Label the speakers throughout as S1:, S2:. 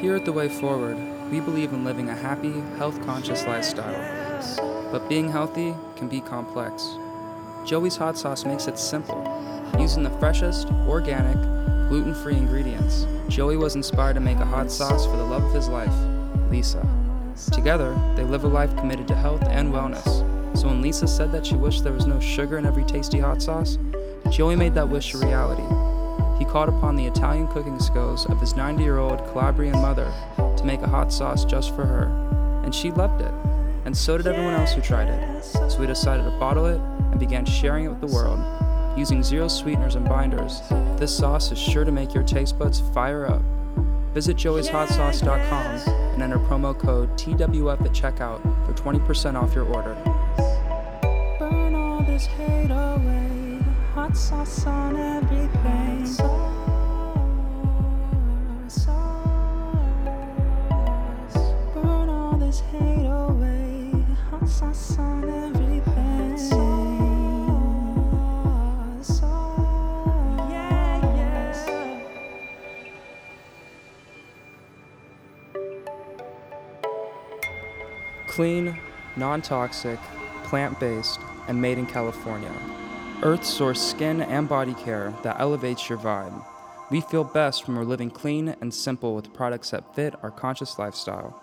S1: Here at The Way Forward, we believe in living a happy, health conscious lifestyle. But being healthy can be complex. Joey's Hot Sauce makes it simple. Using the freshest, organic, gluten free ingredients, Joey was inspired to make a hot sauce for the love of his life, Lisa. Together, they live a life committed to health and wellness. So when Lisa said that she wished there was no sugar in every tasty hot sauce, Joey made that wish a reality. Called upon the Italian cooking skills of his 90 year old Calabrian mother to make a hot sauce just for her, and she loved it, and so did everyone else who tried it. So we decided to bottle it and began sharing it with the world. Using zero sweeteners and binders, this sauce is sure to make your taste buds fire up. Visit joeyshotsauce.com and enter promo code TWF at checkout for 20% off your order.
S2: Hot sauce on everything. Hot sauce.
S1: Clean, non toxic, plant based, and made in California. Earth source skin and body care that elevates your vibe. We feel best when we're living clean and simple with products that fit our conscious lifestyle.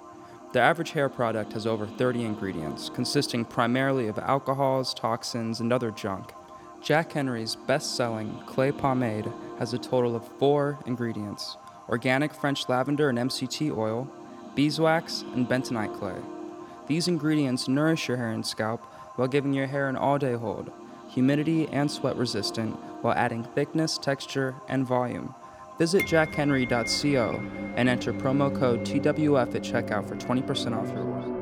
S1: The average hair product has over 30 ingredients, consisting primarily of alcohols, toxins, and other junk. Jack Henry's best selling clay pomade has a total of four ingredients organic French lavender and MCT oil, beeswax, and bentonite clay. These ingredients nourish your hair and scalp while giving your hair an all day hold, humidity and sweat resistant, while adding thickness, texture, and volume. Visit jackhenry.co and enter promo code TWF at checkout for 20% off your order.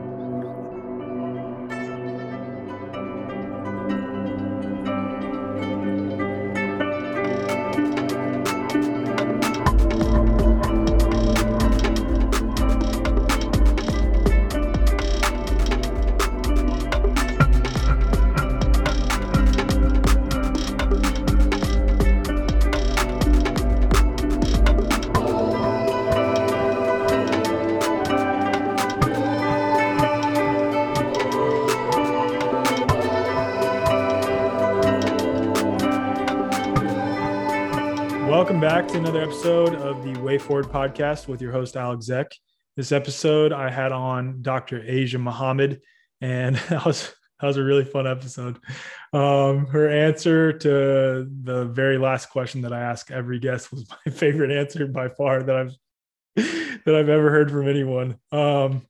S3: Way Forward podcast with your host, Alec Zeck. This episode, I had on Dr. Asia Muhammad, and that was, that was a really fun episode. Um, her answer to the very last question that I ask every guest was my favorite answer by far that I've that I've ever heard from anyone. Um,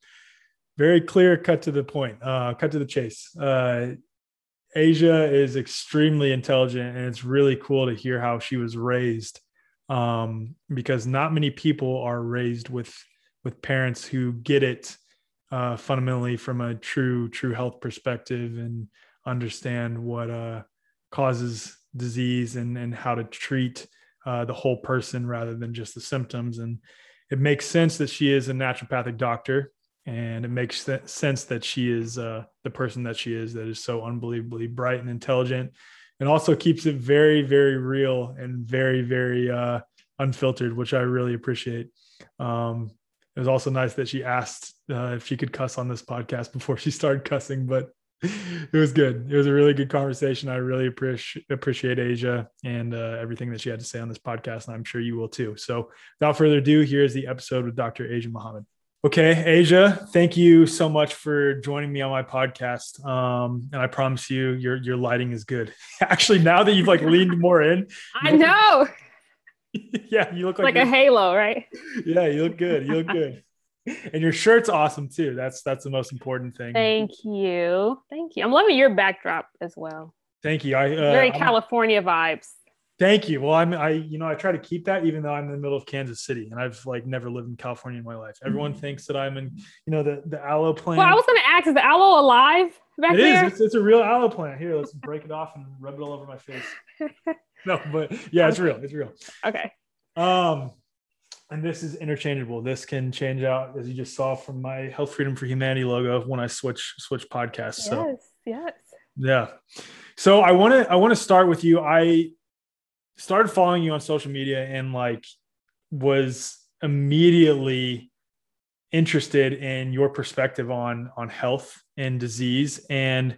S3: very clear, cut to the point, uh, cut to the chase. Uh, Asia is extremely intelligent, and it's really cool to hear how she was raised. Um, because not many people are raised with with parents who get it uh, fundamentally from a true true health perspective and understand what uh, causes disease and and how to treat uh, the whole person rather than just the symptoms. And it makes sense that she is a naturopathic doctor and it makes se- sense that she is uh, the person that she is that is so unbelievably bright and intelligent and also keeps it very very real and very very uh, unfiltered which i really appreciate. Um, it was also nice that she asked uh, if she could cuss on this podcast before she started cussing but it was good. It was a really good conversation. I really appreciate appreciate asia and uh, everything that she had to say on this podcast and i'm sure you will too. So without further ado here's the episode with dr asia muhammad Okay, Asia, thank you so much for joining me on my podcast. Um, and I promise you, your your lighting is good. Actually, now that you've like leaned more in,
S4: I know.
S3: yeah, you look like,
S4: Like a halo, right?
S3: yeah, you look good. You look good, and your shirt's awesome too. That's that's the most important thing.
S4: Thank you. Thank you. I'm loving your backdrop as well.
S3: Thank you. I uh,
S4: Very
S3: I'm-
S4: California vibes.
S3: Thank you. Well, I'm I you know I try to keep that even though I'm in the middle of Kansas City and I've like never lived in California in my life. Everyone thinks that I'm in you know the the aloe plant.
S4: Well, I was gonna ask, is the aloe alive back
S3: It is. It's, it's a real aloe plant. Here, let's break it off and rub it all over my face. No, but yeah, it's real. It's real.
S4: okay.
S3: Um, and this is interchangeable. This can change out, as you just saw from my Health Freedom for Humanity logo when I switch switch podcasts. So
S4: Yes, yes.
S3: yeah. So I want to I want to start with you. I started following you on social media and like was immediately interested in your perspective on on health and disease and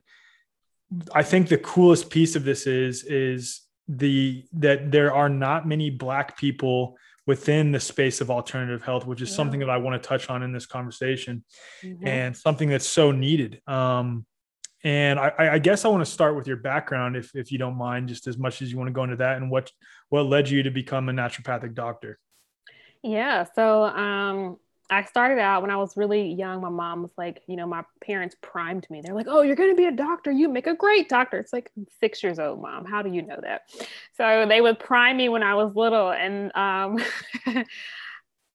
S3: i think the coolest piece of this is is the that there are not many black people within the space of alternative health which is
S4: Yeah.
S3: something that i want to touch on in this conversation
S4: Mhm.
S3: and something that's so needed um and I, I guess I want to start with your background, if if you don't mind, just as much as you want to go into that, and what what led you to become a naturopathic doctor.
S4: Yeah, so um, I started out when I was really young. My mom was like, you know, my parents primed me. They're like, "Oh, you're going to be a doctor. You make a great doctor." It's like six years old, mom. How do you know that? So they would prime me when I was little, and um,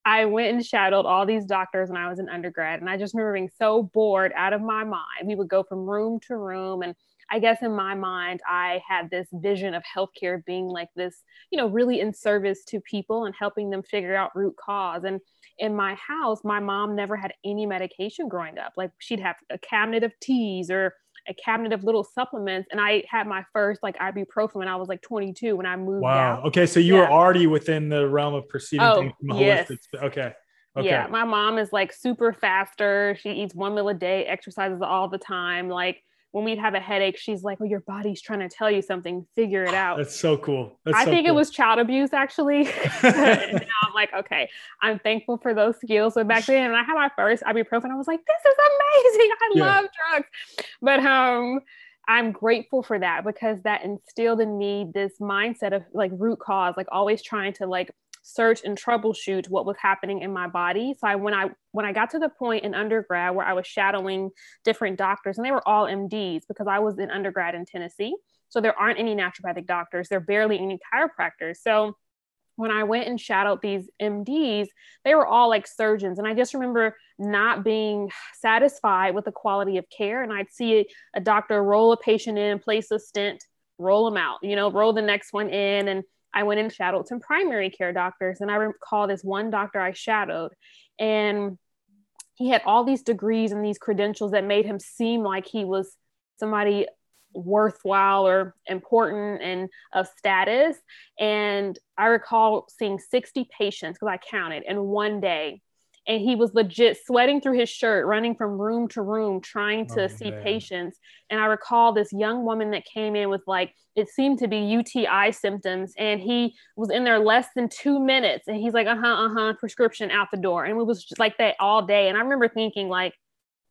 S4: I went and shadowed all these doctors when I was in undergrad, and I just remember being so bored out of my mind. We would go from room to room, and I guess in my mind, I had this vision of healthcare being like this you know, really in service to people and helping them figure out root cause. And in my house, my mom never had any medication growing up. Like she'd have a cabinet of teas or a cabinet of little supplements. And I had my first like ibuprofen when I was like 22 when I moved
S3: Wow.
S4: out.
S3: Okay, so you were already within the realm of perceiving
S4: Oh,
S3: things from a
S4: yes.
S3: holistic. Okay. Okay.
S4: Yeah, my mom is like super faster. She eats one meal a day, exercises all the time. Like when we'd have a headache, she's like, "Oh, your body's trying to tell you something. Figure it out."
S3: That's so cool. That's
S4: I
S3: so
S4: think it was child abuse actually. I'm like, okay, I'm thankful for those skills. So back then, when I had my first ibuprofen, I was like, this is amazing. I
S3: Yeah.
S4: love drugs. But um, I'm grateful for that because that instilled in me this mindset of like root cause, like always trying to like search and troubleshoot what was happening in my body. So I when I when I got to the point in undergrad where I was shadowing different doctors, and they were all MDs because I was in undergrad in Tennessee. So there aren't any naturopathic doctors. There are barely any chiropractors. So when I went and shadowed these MDs, they were all like surgeons. And I just remember not being satisfied with the quality of care. And I'd see a, doctor roll a patient in, place a stent, roll them out, you know, roll the next one in. And I went and shadowed some primary care doctors. And I recall this one doctor I shadowed, and he had all these degrees and these credentials that made him seem like he was somebody worthwhile or important and of status. And I recall seeing 60 patients because I counted in one day. And he was legit sweating through his shirt, running from room to room, trying to
S3: Oh,
S4: see
S3: man.
S4: patients. And I recall this young woman that came in with like, it seemed to be UTI symptoms. And he was in there less than two minutes. And he's like, uh huh, uh huh, prescription out the door. And it was just like that all day. And I remember thinking, like,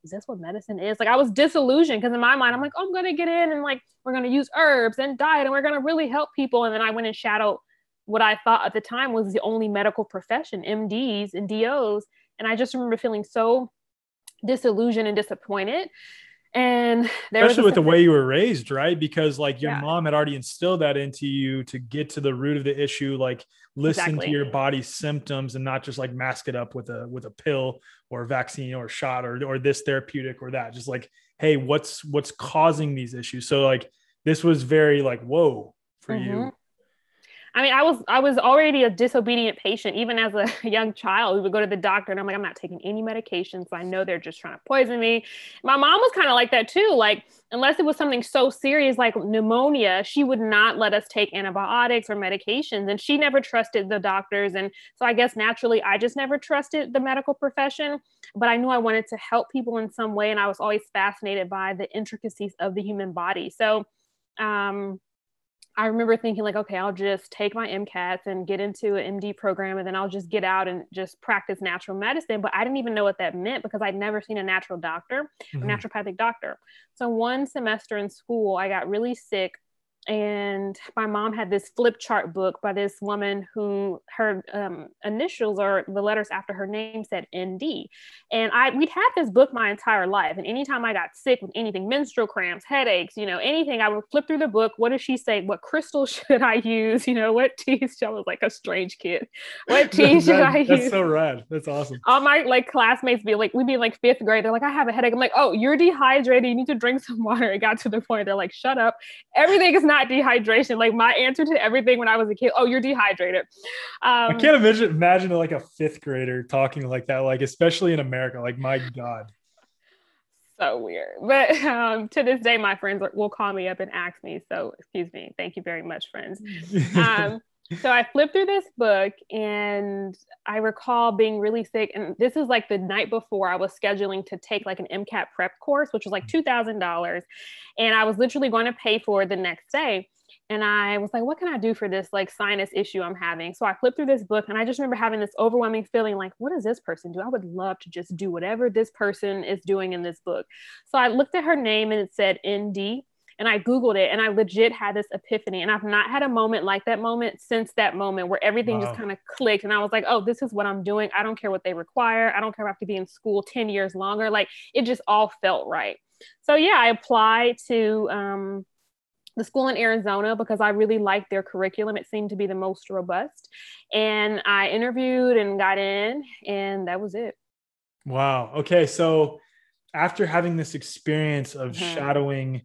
S4: is this what medicine is? Like I was disillusioned because in my mind, I'm like, oh, I'm gonna get in and like we're gonna use herbs and diet and we're gonna really help people. And then I went and shadowed what I thought at the time was the only medical profession, MDs and DOs. And I just remember feeling so disillusioned and disappointed. And there
S3: especially with the way you were raised, right? Because like your
S4: Yeah.
S3: mom had already instilled that into you to get to the root of the issue, like listen
S4: Exactly.
S3: to your body's symptoms and not just like mask it up with a with a pill or a vaccine or a shot or or this therapeutic or that. Just like, hey, what's what's causing these issues? So like this was very like whoa for you.
S4: Mm-hmm. I mean, I was I was already a disobedient patient. Even as a young child, we would go to the doctor, and I'm like, I'm not taking any medications. So I know they're just trying to poison me. My mom was kind of like that too. Like, unless it was something so serious like pneumonia, she would not let us take antibiotics or medications, and she never trusted the doctors. And so, I guess naturally, I just never trusted the medical profession. But I knew I wanted to help people in some way, and I was always fascinated by the intricacies of the human body. So. Um, I remember thinking like, okay, I'll just take my MCATs and get into an MD program, and then I'll just get out and just practice natural medicine. But I didn't even know what that meant because I'd never seen a natural doctor,
S3: Mhm.
S4: a naturopathic doctor. So one semester in school, I got really sick, and my mom had this flip chart book by this woman who her um, initials or the letters after her name said ND, and I we'd had this book my entire life. And anytime I got sick with anything, menstrual cramps, headaches, you know, anything, I would flip through the book. What does she say? What crystal should I use? You know, what teas? I was like a strange kid. What tea should I
S3: that's
S4: use?
S3: That's so rad. That's awesome.
S4: all my like classmates be like, we'd be in like fifth grade. They're like, I have a headache. I'm like, oh, you're dehydrated. You need to drink some water. It got to the point. They're like, shut up. Everything is not dehydration. Like my answer to everything when I was a kid, oh, you're dehydrated.
S3: I
S4: Um,
S3: can't imagine imagine like a fifth grader talking like that, like especially in America. Like my God.
S4: so weird. But um, to this day, my friends will call me up and ask me. So excuse me. Thank you very much, friends. um, so I flipped through this book and I recall being really sick. And this is like the night before I was scheduling to take like an MCAT prep course, which was like mm-hmm. $2,000. And I was literally going to pay for it the next day. And I was like, what can I do for this like sinus issue I'm having? So I flipped through this book and I just remember having this overwhelming feeling like, what does this person do? I would love to just do whatever this person is doing in this book. So I looked at her name and it said ND and I Googled it and I legit had this epiphany. And I've not had a moment like that moment since that moment where everything wow. just kind of clicked. And I was like, oh, this is what I'm doing. I don't care what they require. I don't care if I have to be in school 10 years longer. Like it just all felt right. So yeah, I applied to um, the school in Arizona because I really liked their curriculum. It seemed to be the most robust. And I interviewed and got in, and that was it.
S3: Wow. Okay. So after having this experience of mm-hmm. shadowing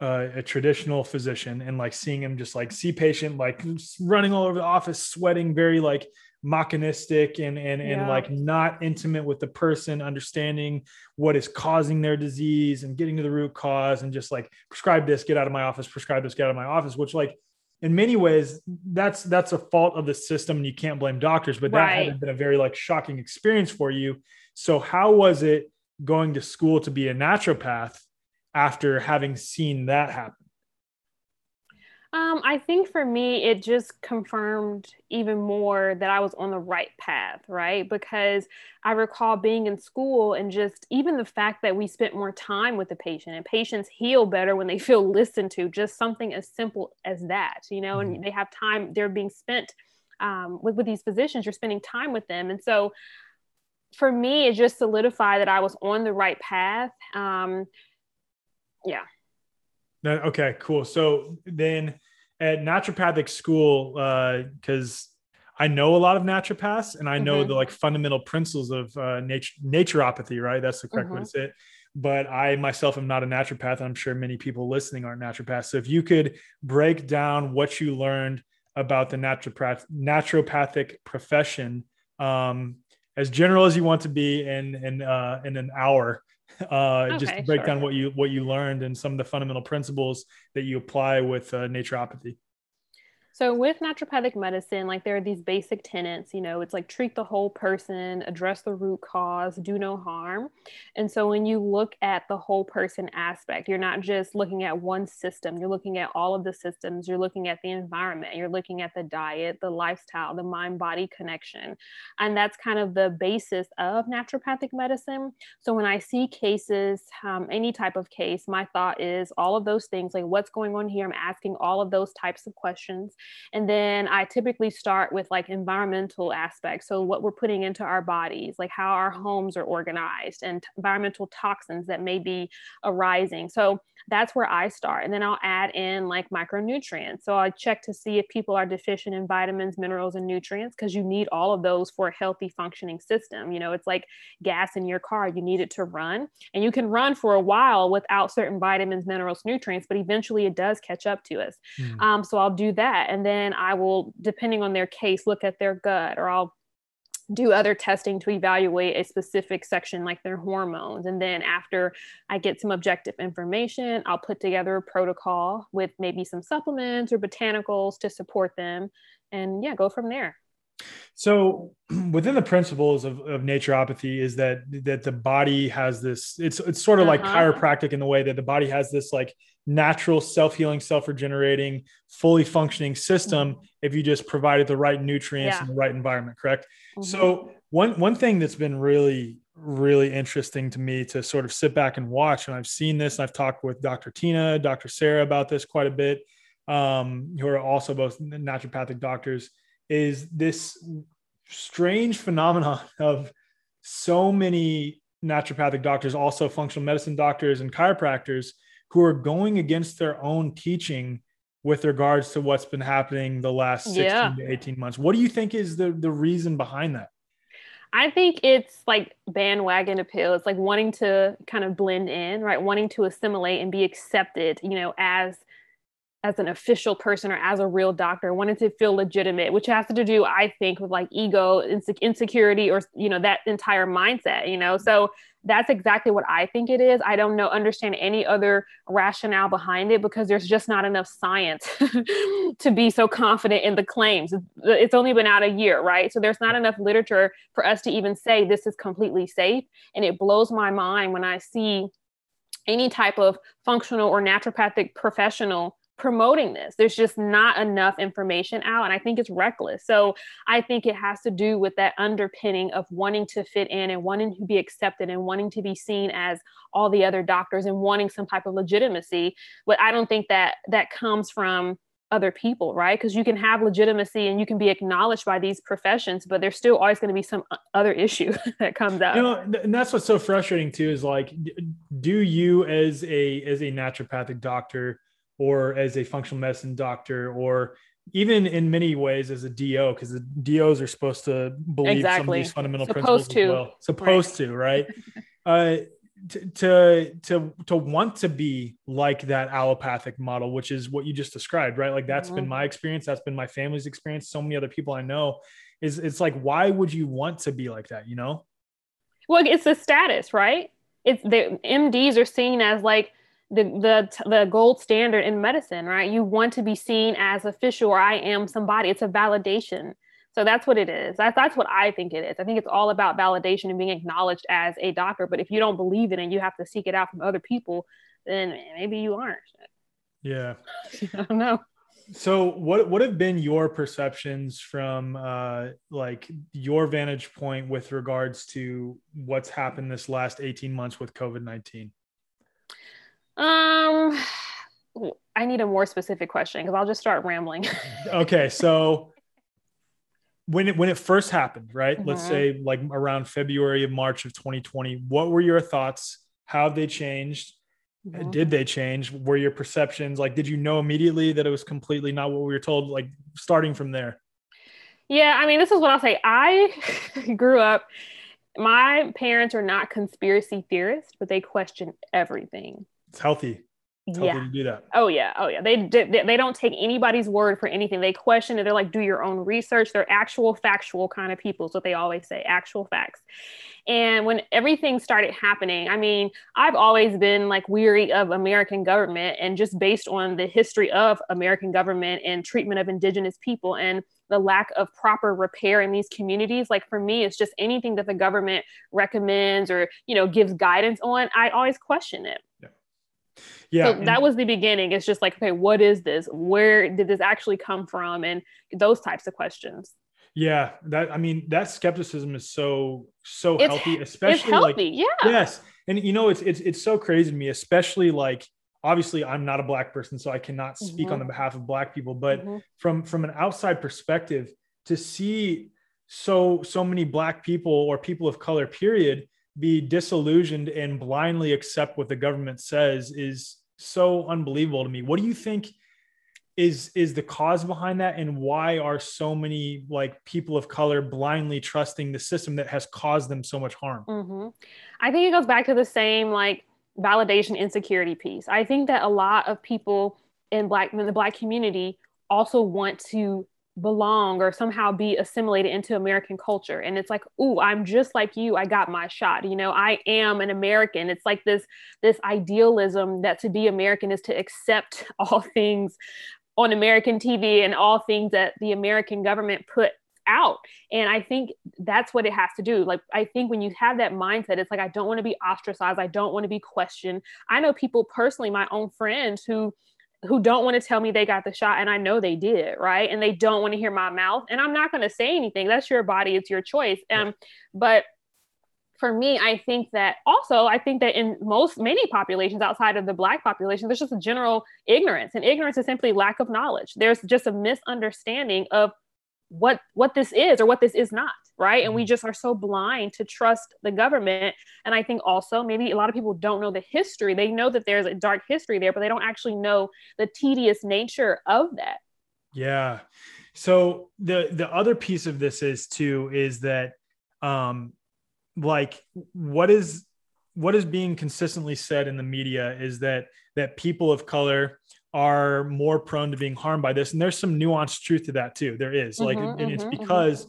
S3: uh, a traditional physician and like seeing him just like see patient like running all over the office sweating very like mechanistic and and and yeah. like not intimate with the person understanding what is causing their disease and getting to the root cause and just like prescribe this get out of my office prescribe this get out of my office which like in many ways that's that's a fault of the system and you can't blame doctors but that right. had been a very like shocking experience for you so how was it going to school to be a naturopath after having seen that happen?
S4: Um, I think for me, it just confirmed even more that I was on the right path, right? Because I recall being in school and just even the fact that we spent more time with the patient and patients heal better when they feel listened to, just something as simple as that, you know, mm-hmm. and they have time, they're being spent um, with, with these physicians, you're spending time with them. And so for me, it just solidified that I was on the right path. Um, yeah.
S3: okay, cool. So then at naturopathic school, because uh, I know a lot of naturopaths and I know mm-hmm. the like fundamental principles of uh, nature naturopathy, right? That's the correct mm-hmm. way to say it. But I myself am not a naturopath. I'm sure many people listening aren't naturopaths. So if you could break down what you learned about the naturopath naturopathic profession um, as general as you want to be in in uh, in an hour uh, okay, just to break sure. down what you what you learned and some of the fundamental principles that you apply with uh, naturopathy.
S4: So with naturopathic medicine, like there are these basic tenets, you know, it's like treat the whole person, address the root cause, do no harm. And so when you look at the whole person aspect, you're not just looking at one system, you're looking at all of the systems, you're looking at the environment, you're looking at the diet, the lifestyle, the mind body connection. And that's kind of the basis of naturopathic medicine. So when I see cases, um, any type of case, my thought is all of those things, like what's going on here, I'm asking all of those types of questions and then I typically start with like environmental aspects. So, what we're putting into our bodies, like how our homes are organized, and environmental toxins that may be arising. So, that's where I start. And then I'll add in like micronutrients. So, I check to see if people are deficient in vitamins, minerals, and nutrients because you need all of those for a healthy functioning system. You know, it's like gas in your car, you need it to run. And you can run for a while without certain vitamins, minerals, nutrients, but eventually it does catch up to us. Mm. Um, so, I'll do that. And then I will, depending on their case, look at their gut or I'll do other testing to evaluate a specific section like their hormones. And then after I get some objective information, I'll put together a protocol with maybe some supplements or botanicals to support them and yeah, go from there.
S3: So within the principles of, of naturopathy is that that the body has this it's it's sort of uh-huh. like chiropractic in the way that the body has this like natural self-healing self-regenerating fully functioning system mm-hmm. if you just provided the right nutrients yeah. and the right environment correct mm-hmm. so one one thing that's been really really interesting to me to sort of sit back and watch and I've seen this and I've talked with Dr. Tina Dr. Sarah about this quite a bit um, who are also both naturopathic doctors is this strange phenomenon of so many naturopathic doctors, also functional medicine doctors and chiropractors who are going against their own teaching with regards to what's been happening the last 16 yeah. to 18 months. What do you think is the, the reason behind that?
S4: I think it's like bandwagon appeal. It's like wanting to kind of blend in, right? Wanting to assimilate and be accepted, you know, as as an official person or as a real doctor wanted to feel legitimate which has to do i think with like ego insecurity or you know that entire mindset you know so that's exactly what I think it is. I don't know, understand any other rationale behind it because there's just not enough science to be so confident in the claims. It's only been out a year, right? So there's not enough literature for us to even say this is completely safe. And it blows my mind when I see any type of functional or naturopathic professional promoting this. There's just not enough information out. And I think it's reckless. So I think it has to do with that underpinning of wanting to fit in and wanting to be accepted and wanting to be seen as all the other doctors and wanting some type of legitimacy. But I don't think that that comes from other people, right? Because you can have legitimacy and you can be acknowledged by these professions, but there's still always going to be some uh, other issue that comes up.
S3: You know, and that's what's so frustrating too is like, do you as a as a naturopathic doctor or as a functional medicine doctor or even in many ways as a DO, because the DOs are supposed to believe
S4: Exactly.
S3: some of these fundamental
S4: Supposed
S3: principles as well. Supposed to, right? uh, to, to to to want to be like that allopathic model, which is what you just described, right? Like that's been
S4: Mhm.
S3: my experience. That's been my family's experience. So many other people I know. Is it's like, why would you want to be like that? You know?
S4: Well, it's the status, right? It's the MDs are seen as like the the the gold standard in medicine, right? You want to be seen as official or I am somebody. It's a validation. So that's what it is. That's that's what I think it is. I think it's all about validation and being acknowledged as a doctor. But if you don't believe it and you have to seek it out from other people, then maybe you aren't.
S3: Yeah.
S4: I don't know.
S3: So what what have been your perceptions from uh like your vantage point with regards to what's happened this last 18 months with COVID-19?
S4: Um, I need a more specific question because I'll just start rambling.
S3: Okay, so when it when it first happened, right? Let's
S4: Mhm.
S3: say like around February of March of 2020, what were your thoughts? How have they changed?
S4: Mhm.
S3: Did they change? Were your perceptions like did you know immediately that it was completely not what we were told like starting from there?
S4: Yeah, I mean, this is what I'll say. I grew up, my parents are not conspiracy theorists, but they question everything.
S3: It's healthy. It's healthy
S4: Yeah.
S3: to do that.
S4: Oh yeah. Oh yeah. They, they they don't take anybody's word for anything. They question it. They're like, do your own research. They're actual factual kind of people. Is what they always say. Actual facts. And when everything started happening, I mean, I've always been like weary of American government and just based on the history of American government and treatment of indigenous people and the lack of proper repair in these communities. Like for me, it's just anything that the government recommends or, you know, gives guidance on, I always question it.
S3: Yeah.
S4: so that was the beginning. It's just like, okay, what is this? Where did this actually come from? And those types of questions.
S3: Yeah, that I mean that skepticism is so so
S4: It's-
S3: healthy,
S4: It's
S3: especially like
S4: yeah.
S3: yes, and you know it's it's it's so crazy to me, especially like obviously I'm not a black person, so I cannot speak on
S4: Mhm.
S3: the behalf of black people, but
S4: Mhm.
S3: from from an outside perspective, to see so so many black people or people of color, period, be disillusioned and blindly accept what the government says is so unbelievable to me. What do you think? is is the cause behind that and why are so many like people of color blindly trusting the system that has caused them so much harm
S4: hmm I think it goes back to the same like validation insecurity piece. I think that a lot of people in black in the black community also want to belong or somehow be assimilated into American culture. And it's like, ooh, I'm just like you. I got my shot. You know, I am an American. It's like this this idealism that to be American is to accept all things on American TV and all things that the American government put out. And I think that's what it has to do. Like, I think when you have that mindset, it's like, I don't want to be ostracized. I don't want to be questioned. I know people personally, my own friends who who don't want to tell me they got the shot and I know they did, right? And they don't want to hear my mouth. And I'm not going to say anything. That's your body, it's your choice. Um, but for me, I think that also, I think that in most many populations outside of the Black population, there's just a general ignorance, and ignorance is simply lack of knowledge. There's just a misunderstanding of what what this is or what this is not, right? And we just are so blind to trust the government. And I think also maybe a lot of people don't know the history. They know that there's a dark history there, but they don't actually know the tedious nature of that.
S3: yeah so the the other piece of this is too is that um like what is what is being consistently said in the media is that that people of color are more prone to being harmed by this and there's some nuanced truth to that too there is like
S4: Mhm,
S3: and it's
S4: mhm, mhm.
S3: because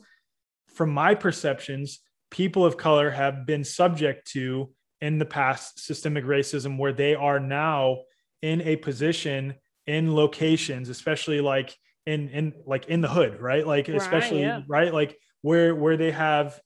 S3: from my perceptions people of color have been subject to in the past systemic racism where they are now in a position in locations especially like in in like in the hood right like
S4: Right,
S3: especially
S4: yeah.
S3: right like where where they have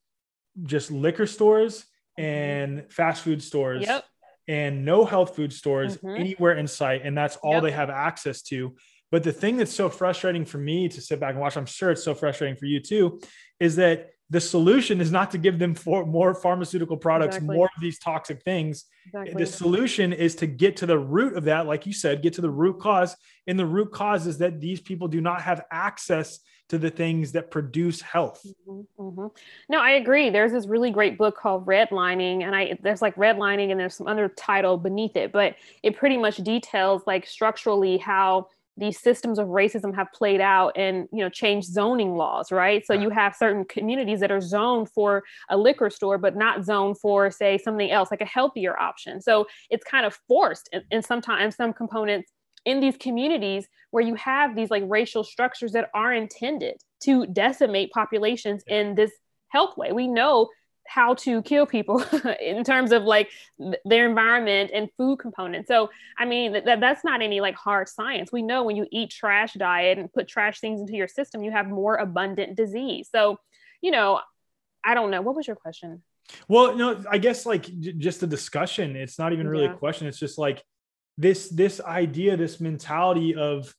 S3: just liquor stores and fast food stores
S4: Yep.
S3: And no health food stores
S4: Mhm.
S3: anywhere in sight and that's all
S4: Yep.
S3: they have access to but the thing that's so frustrating for me to sit back and watch i'm sure it's so frustrating for you too is that the solution is not to give them more pharmaceutical products
S4: Exactly.
S3: more of these toxic things
S4: Exactly.
S3: the solution is to get to the root of that like you said get to the root cause and the root cause is that these people do not have access to the things that produce health
S4: Mhm, mhm. No, I agree. There's this really great book called Redlining, and I there's like redlining, and there's some other title beneath it, but it pretty much details like structurally how these systems of racism have played out and you know changed zoning laws right so you have certain communities that are zoned for a liquor store but not zoned for say something else like a healthier option so it's kind of forced and, and sometimes some components in these communities where you have these like racial structures that are intended to decimate populations in this health way. We know how to kill people in terms of like their environment and food components. So, I mean, that, that's not any like hard science. We know when you eat trash diet and put trash things into your system, you have more abundant disease. So, you know, I don't know. What was your question?
S3: Well, no, I guess like j- just a discussion. It's not even really
S4: Yeah.
S3: a question. It's just like this this idea, this mentality of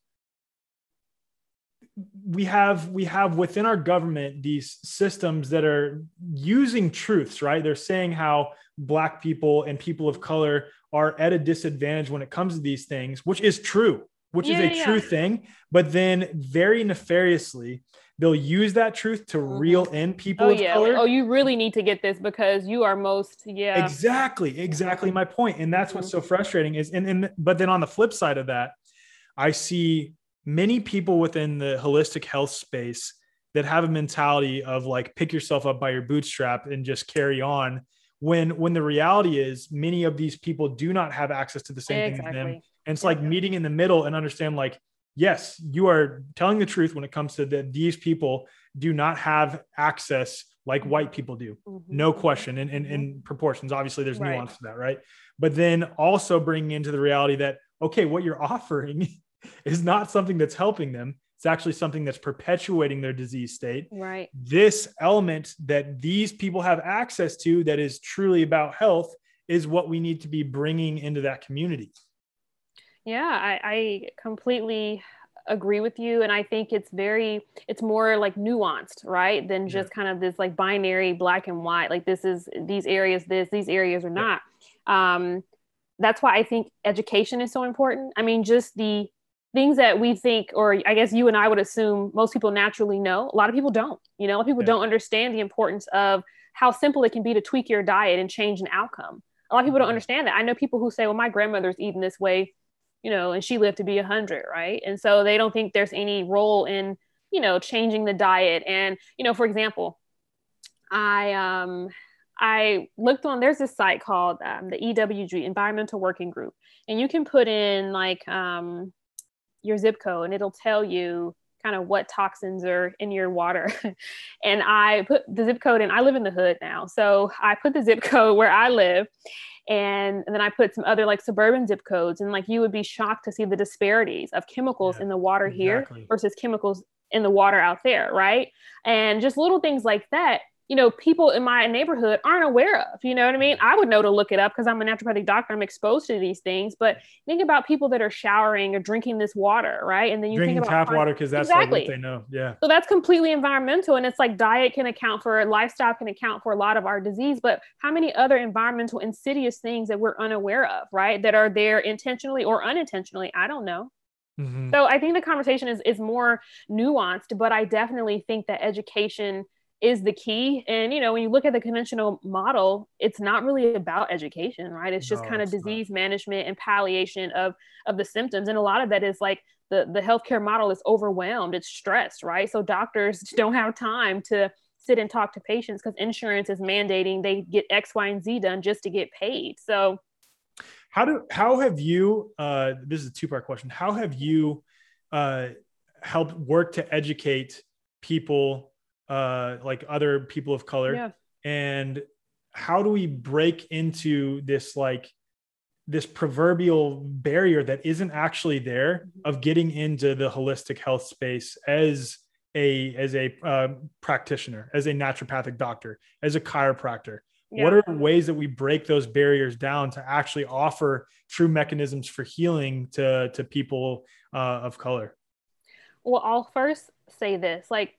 S3: we have we have within our government these systems that are using truths, right? They're saying how black people and people of color are at a disadvantage when it comes to these things, which is true, which
S4: Yeah,
S3: is a
S4: yeah.
S3: true thing. But then very nefariously, they'll use that truth to mm-hmm. reel in people
S4: Oh
S3: of
S4: yeah.
S3: color.
S4: Oh, you really need to get this because you are most yeah.
S3: Exactly, exactly my point. And that's what's mm-hmm. so frustrating is and, and but then on the flip side of that, I see many people within the holistic health space that have a mentality of like pick yourself up by your bootstrap and just carry on when when the reality is many of these people do not have access to the same thing as them. And it's like meeting in the middle and understand like yes, you are telling the truth when it comes to that these people do not have access like white people do.
S4: Mhm.
S3: no question. In, in, in proportions. Obviously there's
S4: Right.
S3: nuance to that right? But then also bringing into the reality that okay what you're offering is not something that's helping them. It's actually something that's perpetuating their disease state.
S4: Right.
S3: this element that these people have access to that is truly about health is what we need to be bringing into that community
S4: Yeah, I, I completely agree with you. And I think it's very, it's more like nuanced, right? Than
S3: Yeah.
S4: just kind of this like binary black and white, like this is these areas, this, these areas are not. Um, that's why I think education is so important. I mean, just the things that we think, or I guess you and I would assume most people naturally know, a lot of people don't. You know, a lot of people
S3: Yeah.
S4: don't understand the importance of how simple it can be to tweak your diet and change an outcome. A lot of people don't
S3: Mhm.
S4: understand that. I know people who say, well, my grandmother's eating this way you know, and she lived to be a hundred, right? And so they don't think there's any role in, you know, changing the diet. And, you know, for example, I um I looked on there's this site called um, the EWG Environmental Working Group, and you can put in like um your zip code and it'll tell you kind of what toxins are in your water. and I put the zip code in. I live in the hood now. So I put the zip code where I live and, and then I put some other like suburban zip codes and like you would be shocked to see the disparities of chemicals
S3: Yeah,
S4: in the water here versus chemicals in the water out there, right? And just little things like that, you know, people in my neighborhood aren't aware of. You know what I mean? I would know to look it up because I'm a naturopathic doctor. I'm exposed to these things. But think about people that are showering or drinking this water, right? And then you
S3: drinking
S4: think about
S3: tap water because that's
S4: Exactly.
S3: like what they know yeah
S4: so that's completely environmental. And it's like diet can account for, lifestyle can account for a lot of our disease. But how many other environmental insidious things that we're unaware of, right? That are there intentionally or unintentionally? I don't know.
S3: Mhm.
S4: So I think the conversation is, is more nuanced, but I definitely think that education is the key. And, you know, when you look at the conventional model, it's not really about education, right? It's just
S3: No,
S4: kind of
S3: it's not.
S4: disease management and palliation of, of the symptoms. And a lot of that is like the, the healthcare model is overwhelmed, it's stressed, right? So doctors don't have time to sit and talk to patients because insurance is mandating they get X, Y, and Z done just to get paid. So
S3: how do how have you uh this is a two-part question how have you uh helped work to educate people uh like other people of color
S4: yeah.
S3: and how do we break into this like this proverbial barrier that isn't actually there of getting into the holistic health space as a as a uh, practitioner as a naturopathic doctor as a chiropractor
S4: Yeah.
S3: what are ways that we break those barriers down to actually offer true mechanisms for healing to to people uh, of color
S4: Well, I'll first say this like,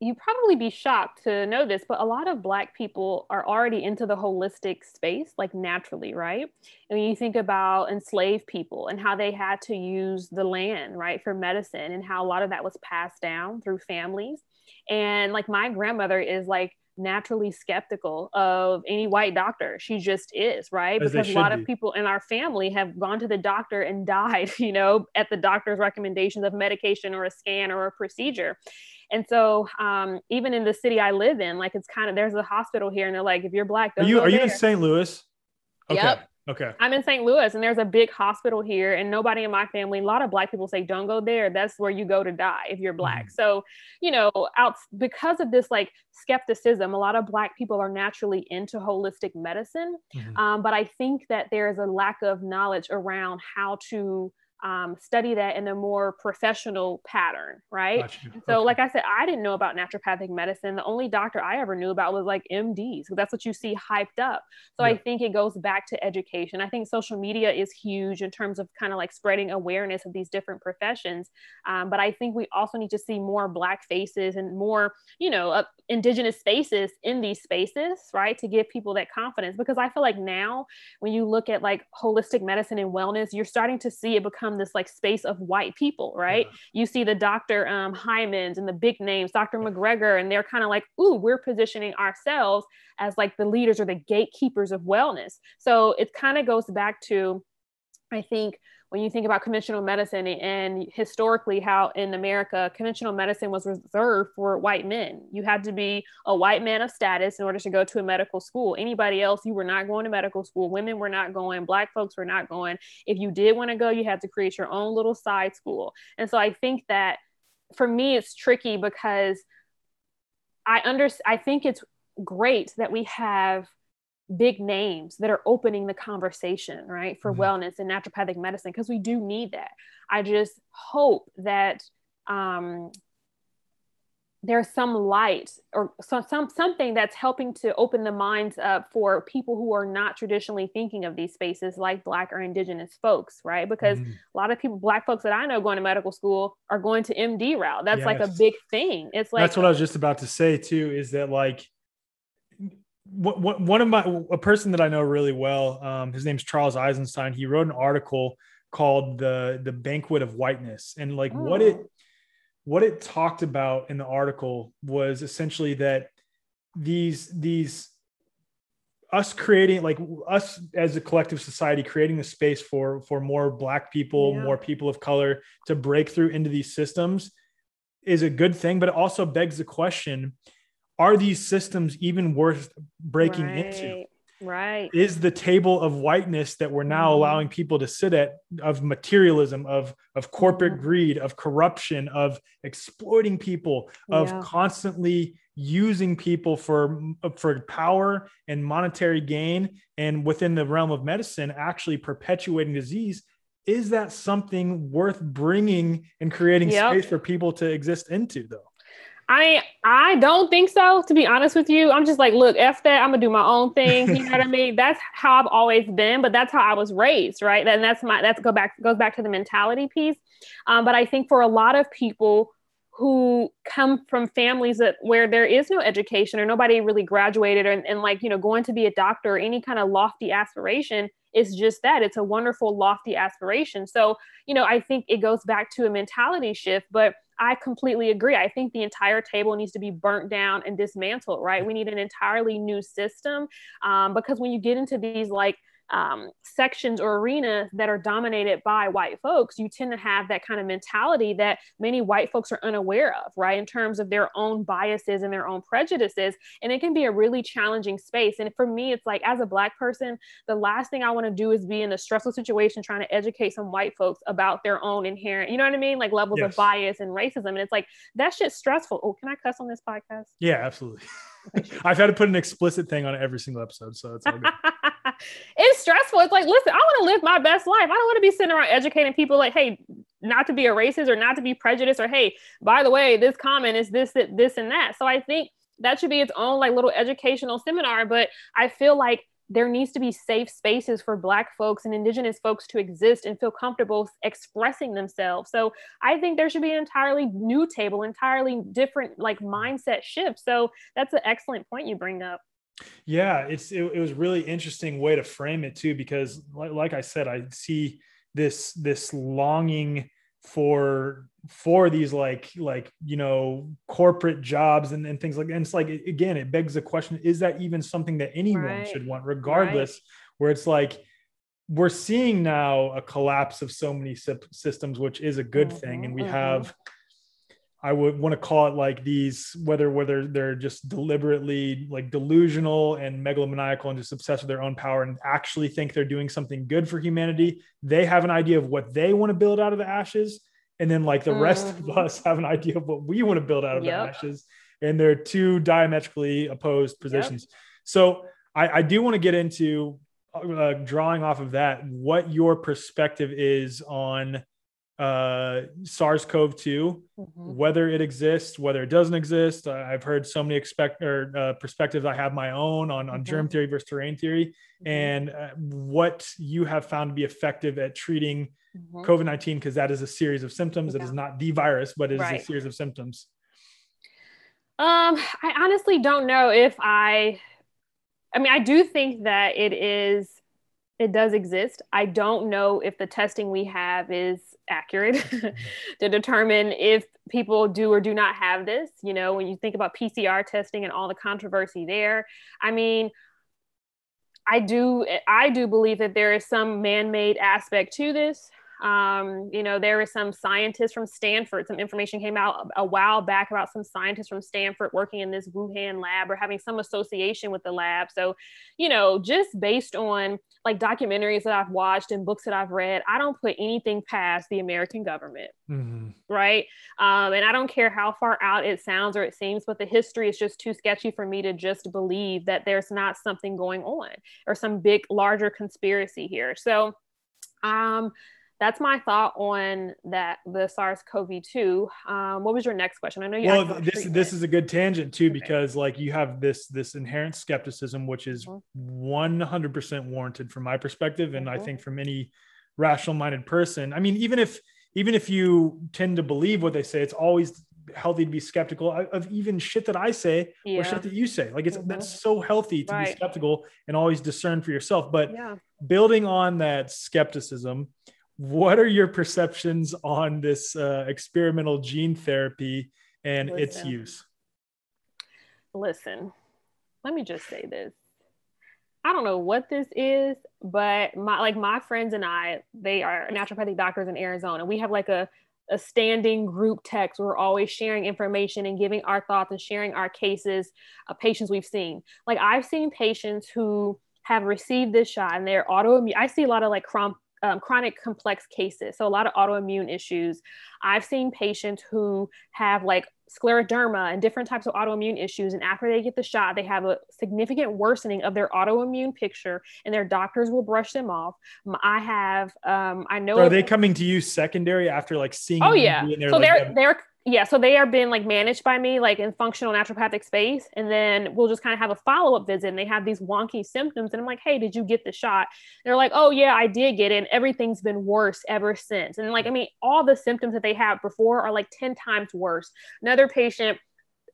S4: you probably be shocked to know this, but a lot of Black people are already into the holistic space, like naturally, right? And when you think about enslaved people and how they had to use the land, right, for medicine, and how a lot of that was passed down through families. And like, my grandmother is like, naturally skeptical of any white doctor. She just is, right?
S3: As
S4: Because a lot
S3: should
S4: of people in our family have gone to the doctor and died, you know, at the doctor's recommendations of medication or a scan or a procedure. And so, um, even in the city I live in, like it's kind of there's a hospital here, and they're like, if you're black,
S3: are you are you in st louis okay
S4: Yep.
S3: okay
S4: I'm in St. Louis, and there's a big hospital here, and nobody in my family, a lot of black people say, don't go there. That's where you go to die if you're black. So, you know, out because of this like skepticism, a lot of black people are naturally into holistic medicine.
S3: Mhm.
S4: Um, but I think that there is a lack of knowledge around how to um, study that in a more professional pattern, right?
S3: Got you.
S4: So,
S3: Okay.
S4: like I said, I didn't know about naturopathic medicine. The only doctor I ever knew about was like MDs. So that's what you see hyped up. So I think it goes back to education. I think social media is huge in terms of kind of like spreading awareness of these different professions. Um, but I think we also need to see more Black faces and more, you know, uh, Indigenous spaces in these spaces, right? To give people that confidence. Because I feel like now, when you look at like holistic medicine and wellness, you're starting to see it become this like space of white people, right? You see the Dr. Um, Hymans and the big names, Dr. McGregor, and they're kind of like, ooh, we're positioning ourselves as like the leaders or the gatekeepers of wellness. So it kind of goes back to, I think, when you think about conventional medicine and historically how in America conventional medicine was reserved for white men. You had to be a white man of status in order to go to a medical school. Anybody else, you were not going to medical school. Women were not going. Black folks were not going. If you did want to go, you had to create your own little side school. And so I think that for me, it's tricky because I under I think it's great that we have big names that are opening the conversation, right, for
S3: Mhm.
S4: wellness and naturopathic medicine because we do need that. I just hope that um, there's some light or some, some something that's helping to open the minds up for people who are not traditionally thinking of these spaces like black or indigenous folks right because
S3: Mhm.
S4: a lot of people black folks that i know going to medical school are going to md route that's like a big thing it's like
S3: that's what I was just about to say too. Is that like what, what one of my a person that I know really well. Um, his name's Charles Eisenstein. He wrote an article called the the banquet of whiteness, and like what it
S4: Oh.
S3: what it talked about in the article was essentially that these these us creating like us as a collective society creating the space for for more black people
S4: Yeah.
S3: more people of color to break through into these systems is a good thing but it also begs the question are these systems even worth breaking into
S4: right, right
S3: is the table of whiteness that we're now
S4: Mhm.
S3: allowing people to sit at of materialism of of corporate
S4: Mhm.
S3: greed of corruption of exploiting people of
S4: Yeah.
S3: constantly using people for for power and monetary gain and within the realm of medicine actually perpetuating disease is that something worth bringing and creating
S4: Yep.
S3: space for people to exist into though
S4: I I don't think so. To be honest with you, I'm just like, look, f that. I'm gonna do my own thing. You know what I mean? That's how I've always been, but that's how I was raised, right? And that's my that's go back goes back to the mentality piece. Um, but I think for a lot of people who come from families that where there is no education or nobody really graduated and, and like you know going to be a doctor or any kind of lofty aspiration is just that it's a wonderful lofty aspiration so you know i think it goes back to a mentality shift but I completely agree. I think the entire table needs to be burnt down and dismantled, right? We need an entirely new system um, because when you get into these like um, sections or arenas that are dominated by white folks, you tend to have that kind of mentality that many white folks are unaware of, right? In terms of their own biases and their own prejudices. And it can be a really challenging space. And for me, it's like as a Black person, the last thing I want to do is be in a stressful situation trying to educate some white folks about their own inherent, you know what I mean? Like levels yes. of bias and racism. And it's like, that shit's stressful. Oh, can I cuss on this podcast?
S3: Yeah, absolutely. I've had to put an explicit thing on every single episode. So it's all good.
S4: it's stressful. It's like, listen, I want to live my best life. I don't want to be sitting around educating people like, hey, not to be a racist or not to be prejudiced or hey, by the way, this comment is this, this, and that. So I think that should be its own like little educational seminar. But I feel like there needs to be safe spaces for black folks and indigenous folks to exist and feel comfortable expressing themselves so i think there should be an entirely new table entirely different like mindset shift so that's an excellent point you bring up
S3: yeah, it's it, it was really interesting way to frame it too, because like, like I said, I see this this longing for for these like like you know corporate jobs and, and things like that. And it's like again, it begs the question: Is that even something that anyone right. should want, regardless? Right. Where it's like we're seeing now a collapse of so many systems, which is a good mm-hmm, thing, and we mm-hmm. have I would want to call it like these, whether whether they're just deliberately like delusional and megalomaniacal and just obsessed with their own power and actually think they're doing something good for humanity. They have an idea of what they want to build out of the ashes, and then like the mm. rest of mm-hmm. us have an idea of what we want to build out of yep. the ashes, and they're two diametrically opposed positions. Yep. So I, I do want to get into uh, drawing off of that what your perspective is on uh, SARS-CoV-2, mm-hmm. whether it exists, whether it doesn't exist. Uh, I've heard so many expect or uh, perspectives. I have my own on on mm-hmm. germ theory versus terrain theory, mm-hmm. and uh, what you have found to be effective at treating mm-hmm. COVID nineteen because that is a series of symptoms. Yeah. It is not the virus, but it is right. a series of symptoms.
S4: Um, I honestly don't know if I. I mean, I do think that it is. It does exist. I don't know if the testing we have is accurate to determine if people do or do not have this. You know, when you think about PCR testing and all the controversy there, I mean, I do I do believe that there is some man-made aspect to this. Um, you know, there is some scientists from Stanford, some information came out a while back about some scientists from Stanford working in this Wuhan lab or having some association with the lab. So, you know, just based on like documentaries that I've watched and books that I've read, I don't put anything past the American government. Mm-hmm. Right. Um, and I don't care how far out it sounds or it seems, but the history is just too sketchy for me to just believe that there's not something going on or some big, larger conspiracy here. So, um, that's my thought on that the SARS-CoV-2. Um, what was your next question? I know you.
S3: Well, this treatment. this is a good tangent too okay. because like you have this this inherent skepticism, which is mm-hmm. one hundred percent warranted from my perspective, and mm-hmm. I think from any rational-minded person. I mean, even if even if you tend to believe what they say, it's always healthy to be skeptical of even shit that I say yeah. or shit that you say. Like it's mm-hmm. that's so healthy to right. be skeptical and always discern for yourself. But yeah. building on that skepticism what are your perceptions on this uh, experimental gene therapy and listen, its use?
S4: Listen, let me just say this. I don't know what this is, but my like my friends and I, they are naturopathic doctors in Arizona. We have like a a standing group text. where We're always sharing information and giving our thoughts and sharing our cases of patients we've seen. Like I've seen patients who have received this shot and they're autoimmune. I see a lot of like chronic um, chronic complex cases. So a lot of autoimmune issues. I've seen patients who have like scleroderma and different types of autoimmune issues. And after they get the shot, they have a significant worsening of their autoimmune picture, and their doctors will brush them off. I have, um, I know.
S3: So are they coming to you secondary after like seeing?
S4: Oh yeah. So like, they're they're yeah, so they are being like managed by me, like in functional naturopathic space. And then we'll just kind of have a follow up visit and they have these wonky symptoms. And I'm like, hey, did you get the shot? They're like, oh, yeah, I did get it. And everything's been worse ever since. And like, I mean, all the symptoms that they had before are like 10 times worse. Another patient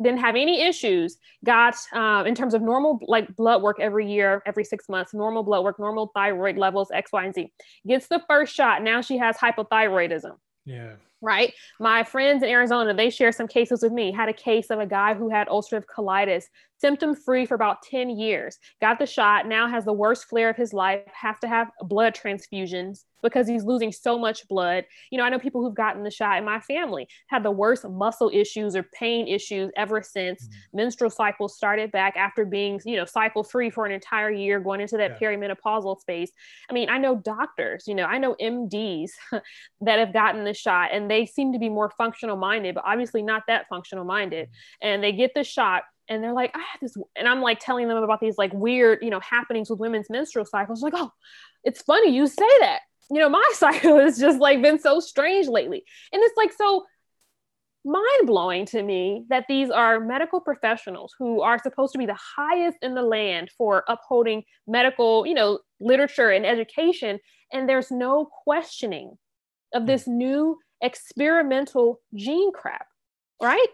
S4: didn't have any issues got uh, in terms of normal like blood work every year every six months normal blood work normal thyroid levels x y and z gets the first shot now she has hypothyroidism
S3: yeah
S4: right? My friends in Arizona, they share some cases with me. Had a case of a guy who had ulcerative colitis, symptom free for about 10 years, got the shot, now has the worst flare of his life, has to have blood transfusions because he's losing so much blood. You know, I know people who've gotten the shot in my family had the worst muscle issues or pain issues ever since mm-hmm. menstrual cycles started back after being, you know, cycle free for an entire year, going into that yeah. perimenopausal space. I mean, I know doctors, you know, I know MDs that have gotten the shot and they seem to be more functional minded, but obviously not that functional minded. Mm-hmm. And they get the shot and they're like, I have this, and I'm like telling them about these like weird, you know, happenings with women's menstrual cycles. Like, oh, it's funny you say that. You know, my cycle has just like been so strange lately. And it's like so mind blowing to me that these are medical professionals who are supposed to be the highest in the land for upholding medical, you know, literature and education. And there's no questioning of this hmm. new experimental gene crap, right?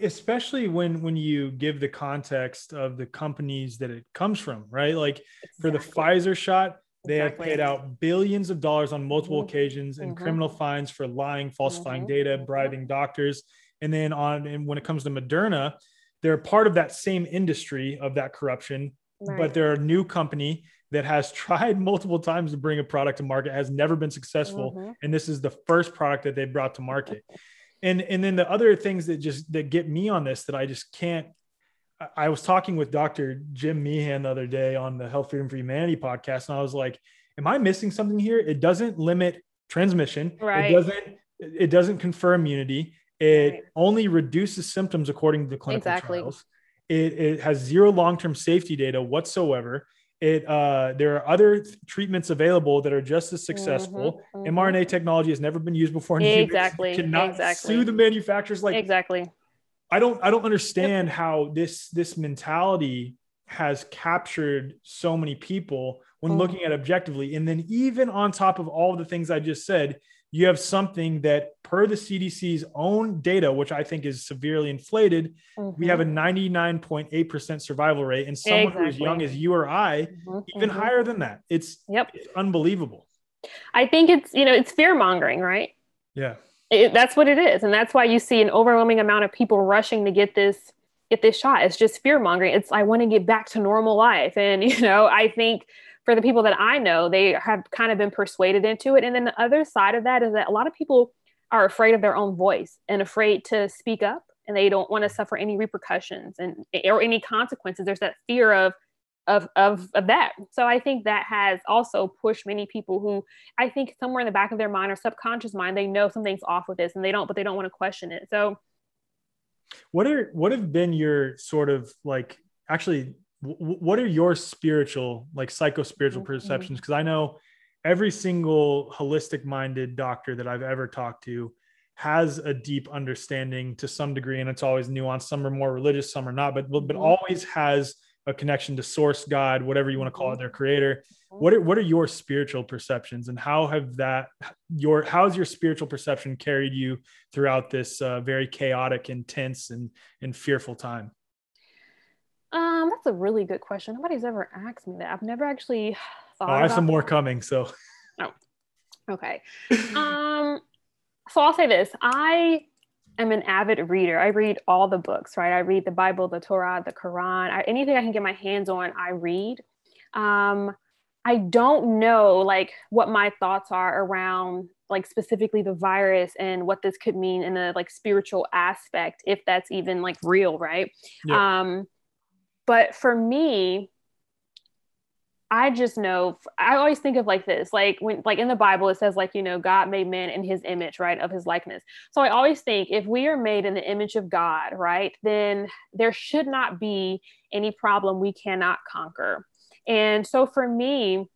S3: Especially when when you give the context of the companies that it comes from, right? Like exactly. for the Pfizer shot, they exactly. have paid out billions of dollars on multiple mm-hmm. occasions in mm-hmm. criminal fines for lying, falsifying mm-hmm. data, bribing doctors. And then on and when it comes to Moderna, they're part of that same industry of that corruption, right. but they're a new company that has tried multiple times to bring a product to market, has never been successful, mm-hmm. and this is the first product that they brought to market. And and then the other things that just that get me on this that I just can't. I was talking with Dr. Jim Meehan the other day on the Health Freedom for Humanity podcast, and I was like, "Am I missing something here? It doesn't limit transmission. Right. It doesn't. It doesn't confer immunity. It right. only reduces symptoms according to the clinical exactly. trials. It, it has zero long-term safety data whatsoever it uh, there are other th- treatments available that are just as successful. Mm-hmm, mm-hmm. mRNA technology has never been used before.
S4: exactly.
S3: cannot
S4: exactly.
S3: sue the manufacturers. Like
S4: exactly.
S3: I don't I don't understand how this this mentality has captured so many people when mm. looking at objectively. And then even on top of all of the things I just said, you have something that per the CDC's own data, which I think is severely inflated, mm-hmm. we have a 99.8% mm-hmm. survival rate. And someone exactly. who's young as you or I, mm-hmm. even mm-hmm. higher than that. It's,
S4: yep.
S3: It's unbelievable.
S4: I think it's, you know, it's fear mongering, right?
S3: Yeah.
S4: It, that's what it is. And that's why you see an overwhelming amount of people rushing to get this, get this shot. It's just fear mongering. It's, I want to get back to normal life. And, you know, I think, for the people that I know, they have kind of been persuaded into it. And then the other side of that is that a lot of people are afraid of their own voice and afraid to speak up and they don't want to suffer any repercussions and or any consequences. There's that fear of of, of of that. So I think that has also pushed many people who I think somewhere in the back of their mind or subconscious mind, they know something's off with this and they don't, but they don't want to question it. So
S3: what are what have been your sort of like actually what are your spiritual like psycho spiritual mm-hmm. perceptions because i know every single holistic minded doctor that i've ever talked to has a deep understanding to some degree and it's always nuanced some are more religious some are not but but mm-hmm. always has a connection to source god whatever you want to call it mm-hmm. their creator what are, what are your spiritual perceptions and how have that your how's your spiritual perception carried you throughout this uh, very chaotic intense and and fearful time
S4: um, that's a really good question. Nobody's ever asked me that. I've never actually
S3: thought. Oh, I have some more coming. So.
S4: Oh, okay. um, so I'll say this: I am an avid reader. I read all the books. Right. I read the Bible, the Torah, the Quran. I, anything I can get my hands on, I read. Um, I don't know like what my thoughts are around like specifically the virus and what this could mean in a like spiritual aspect if that's even like real right yeah. um but for me, I just know I always think of like this, like when like in the Bible it says like you know God made man in his image, right, of his likeness. So I always think if we are made in the image of God, right, then there should not be any problem we cannot conquer. And so for me,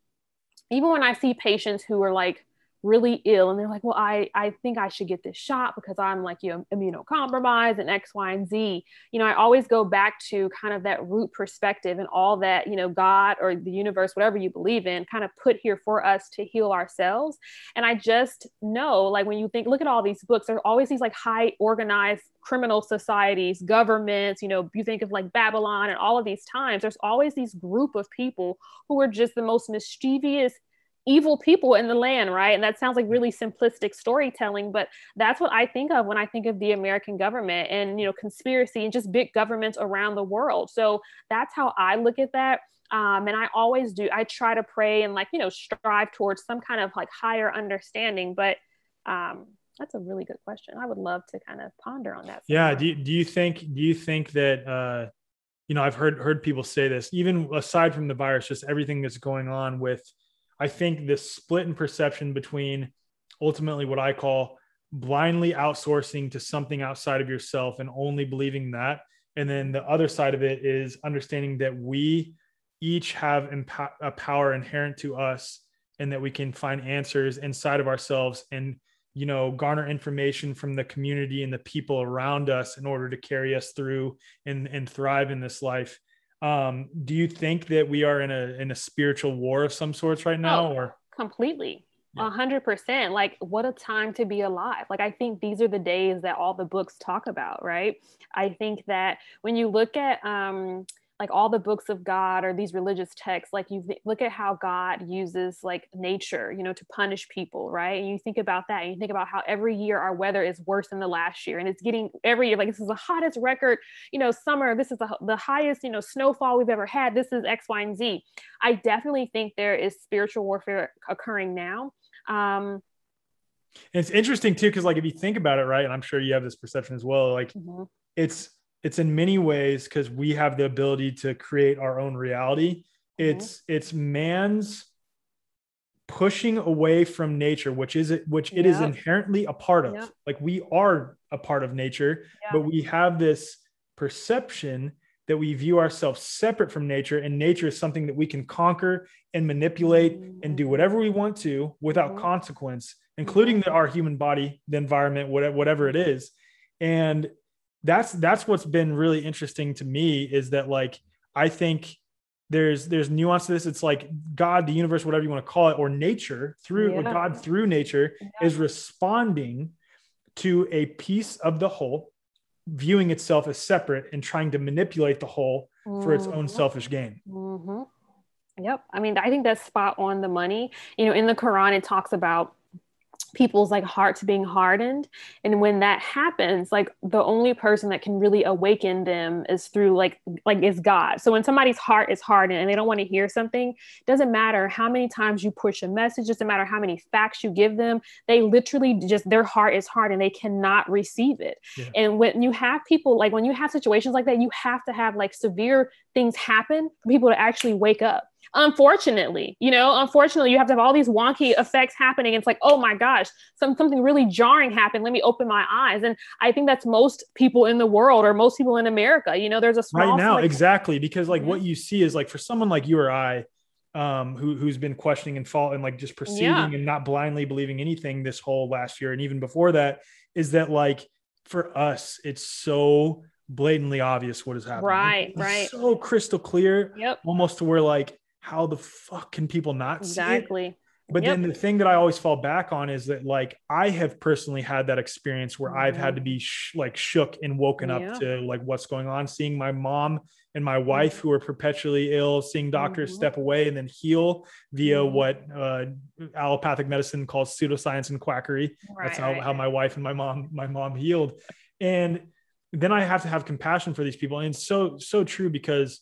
S4: even when I see patients who are like really ill and they're like well i i think i should get this shot because i'm like you know immunocompromised and x y and z. You know i always go back to kind of that root perspective and all that you know god or the universe whatever you believe in kind of put here for us to heal ourselves. And i just know like when you think look at all these books there's always these like high organized criminal societies governments you know you think of like babylon and all of these times there's always these group of people who are just the most mischievous evil people in the land, right? And that sounds like really simplistic storytelling, but that's what I think of when I think of the American government and you know conspiracy and just big governments around the world. So that's how I look at that. Um, and I always do. I try to pray and like you know strive towards some kind of like higher understanding. But um, that's a really good question. I would love to kind of ponder on that.
S3: Yeah. Do you, do you think do you think that uh, you know I've heard heard people say this even aside from the virus, just everything that's going on with I think this split in perception between ultimately what I call blindly outsourcing to something outside of yourself and only believing that. And then the other side of it is understanding that we each have a power inherent to us and that we can find answers inside of ourselves and you know garner information from the community and the people around us in order to carry us through and and thrive in this life um, do you think that we are in a in a spiritual war of some sorts right now, oh, or
S4: completely? A hundred percent. Like, what a time to be alive. Like, I think these are the days that all the books talk about, right? I think that when you look at um, like all the books of God or these religious texts, like you look at how God uses like nature, you know, to punish people, right? And you think about that, and you think about how every year our weather is worse than the last year, and it's getting every year like this is the hottest record, you know, summer. This is the, the highest, you know, snowfall we've ever had. This is X, Y, and Z. I definitely think there is spiritual warfare occurring now. Um,
S3: it's interesting too, because like if you think about it, right, and I'm sure you have this perception as well, like mm-hmm. it's it's in many ways because we have the ability to create our own reality. Mm-hmm. it's it's man's pushing away from nature which is it which it is inherently a part of. Like we are a part of nature but we have this perception that we view ourselves separate from nature and nature is something that we can conquer and manipulate mm-hmm. and do whatever we want to without mm-hmm. consequence including the, our human body the environment whatever, whatever it is. And that's that's what's been really interesting to me is that like I think there's there's nuance to this. It's like God, the universe, whatever you want to call it, or nature through yeah. God through nature yeah. is responding to a piece of the whole, viewing itself as separate and trying to manipulate the whole mm-hmm. for its own mm-hmm. selfish gain.
S4: Mm-hmm. Yep. I mean, I think that's spot on the money. You know, in the Quran, it talks about people's like hearts being hardened. And when that happens like the only person that can really awaken them is through like like is god. So when somebody's heart is hardened and they don't want to hear something doesn't matter how many times you push a message doesn't matter how many facts you give them they literally just their heart is hard and they cannot receive it. Yeah. and when you have people like when you have situations like that you have to have like severe things happen for people to actually wake up unfortunately you know unfortunately you have to have all these wonky effects happening it's like oh my gosh some, something really jarring happened let me open my eyes and i think that's most people in the world or most people in america you know there's a small
S3: right now exactly because like what you see is like for someone like you or i um, who who's been questioning and fault and like just proceeding yeah. and not blindly believing anything this whole last year and even before that is that like for us it's so blatantly obvious what is happening.
S4: Right,
S3: it's
S4: right.
S3: So crystal clear.
S4: Yep.
S3: Almost to where like how the fuck can people not see
S4: exactly
S3: but yep. then the thing that i always fall back on is that like i have personally had that experience where mm-hmm. i've had to be sh- like shook and woken up to like what's going on seeing my mom and my wife who are perpetually ill seeing doctors mm-hmm. step away and then heal via mm-hmm. what uh, allopathic medicine calls pseudoscience and quackery right, that's how, how my wife and my mom my mom healed and then i have to have compassion for these people and it's so so true because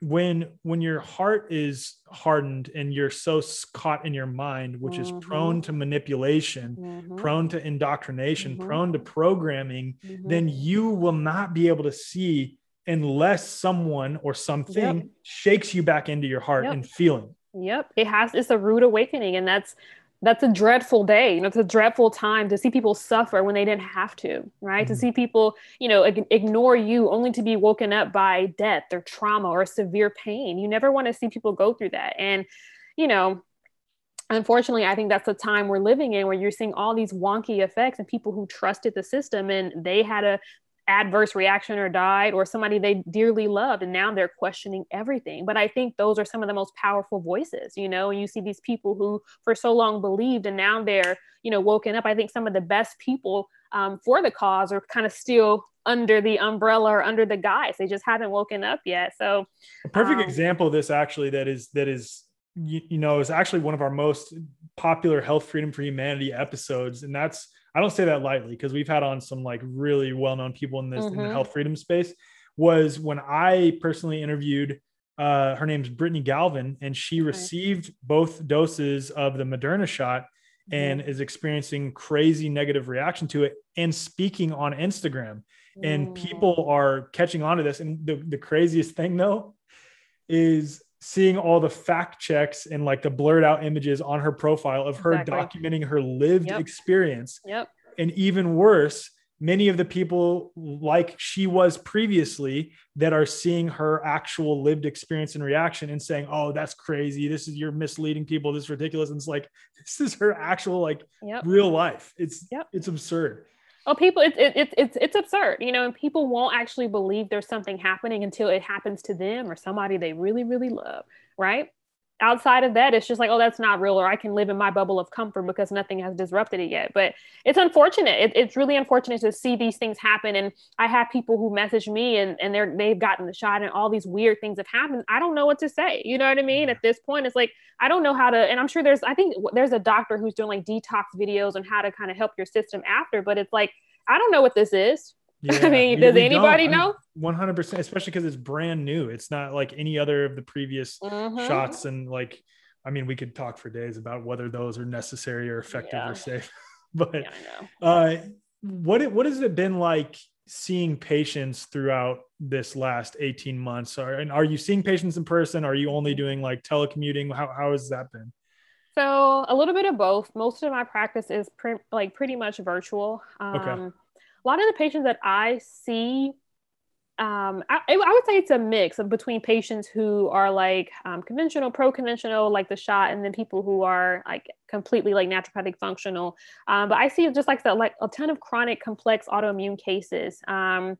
S3: when when your heart is hardened and you're so caught in your mind which mm-hmm. is prone to manipulation mm-hmm. prone to indoctrination mm-hmm. prone to programming mm-hmm. then you will not be able to see unless someone or something yep. shakes you back into your heart yep. and feeling
S4: yep it has it's a rude awakening and that's that's a dreadful day you know it's a dreadful time to see people suffer when they didn't have to right? Mm-hmm. to see people you know ig- ignore you only to be woken up by death or trauma or severe pain. You never want to see people go through that. And you know unfortunately i think that's the time we're living in where you're seeing all these wonky effects and people who trusted the system and they had a adverse reaction or died or somebody they dearly loved and now they're questioning everything. But i think those are some of the most powerful voices you know and you see these people who for so long believed and now they're you know woken up. I think some of the best people um, for the cause are kind of still under the umbrella or under the guise. They just haven't woken up yet. So
S3: a perfect um, example of this actually that is that is you, you know, is actually one of our most popular health freedom for humanity episodes. And that's, I don't say that lightly because we've had on some like really well-known people in this in the
S4: Mhm.
S3: health freedom space was when I personally interviewed uh, her name's Brittany Galvin, and she received both doses of the Moderna shot and is experiencing crazy negative reaction to it and speaking on Instagram. And
S4: Mm.
S3: people are catching on to this. And the, the craziest thing though is seeing all the fact checks and like the blurred out images on her profile of her
S4: Exactly.
S3: documenting her lived
S4: Yep.
S3: experience.
S4: Yep.
S3: And even worse, many of the people like she was previously that are seeing her actual lived experience and reaction and saying, Oh, that's crazy. This is you're misleading people. This is ridiculous. And it's like, this is her actual like
S4: Yep.
S3: real life. It's
S4: Yep.
S3: it's absurd.
S4: Oh, people, it's it, it, it's it's absurd, you know, and people won't actually believe there's something happening until it happens to them or somebody they really, really love, right? Outside of that, it's just like, oh, that's not real, or I can live in my bubble of comfort because nothing has disrupted it yet. But it's unfortunate. It, it's really unfortunate to see these things happen. And I have people who message me and, and they're they've gotten the shot and all these weird things have happened. I don't know what to say. You know what I mean? At this point, it's like I don't know how to, and I'm sure there's, I think there's a doctor who's doing like detox videos on how to kind of help your system after, but it's like, I don't know what this is. I mean, does anybody. Know?
S3: 100%, especially because it's brand new. It's not like any other of the previous
S4: Mhm.
S3: shots. And like, I mean, we could talk for days about whether those are necessary or effective
S4: Yeah.
S3: or safe. but
S4: Yeah, I know.
S3: uh, what it, what has it been like seeing patients throughout this last 18 months? Are, and are you seeing patients in person? Are you only doing like telecommuting? How, how has that been?
S4: So a little bit of both. Most of my practice is pre- like pretty much virtual. Um,
S3: Okay.
S4: A lot of the patients that I see, um, I, I would say it's a mix of between patients who are like um, conventional, pro-conventional, like the shot, and then people who are like completely like naturopathic functional. Um, but I see just like the, like a ton of chronic, complex autoimmune cases. Um,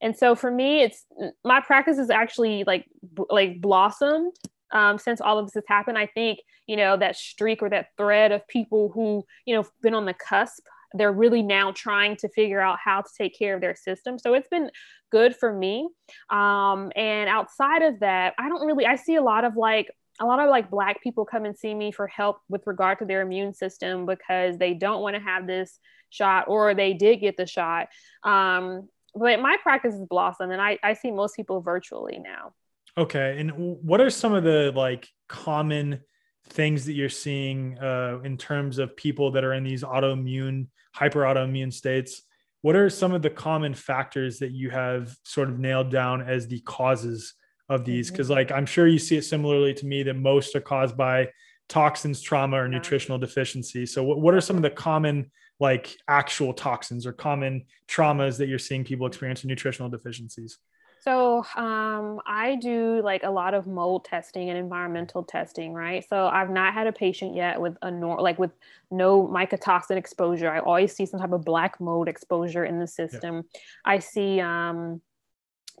S4: and so for me, it's my practice is actually like b- like blossomed um, since all of this has happened. I think you know that streak or that thread of people who you know been on the cusp they're really now trying to figure out how to take care of their system. So it's been good for me. Um, and outside of that i don't really i see a lot of like a lot of like black people come and see me for help with regard to their immune system because they don't want to have this shot or they did get the shot. Um, but my practice is blossom and I, I see most people virtually now.
S3: Okay. And what are some of the like common things that you're seeing uh, in terms of people that are in these autoimmune, hyper autoimmune states? What are some of the common factors that you have sort of nailed down as the causes of these? Because, like, I'm sure you see it similarly to me that most are caused by toxins, trauma, or nutritional deficiency. So, what, what are some of the common, like, actual toxins or common traumas that you're seeing people experience in nutritional deficiencies?
S4: So um, I do like a lot of mold testing and environmental testing, right? So I've not had a patient yet with a nor like with no mycotoxin exposure. I always see some type of black mold exposure in the system. I see um,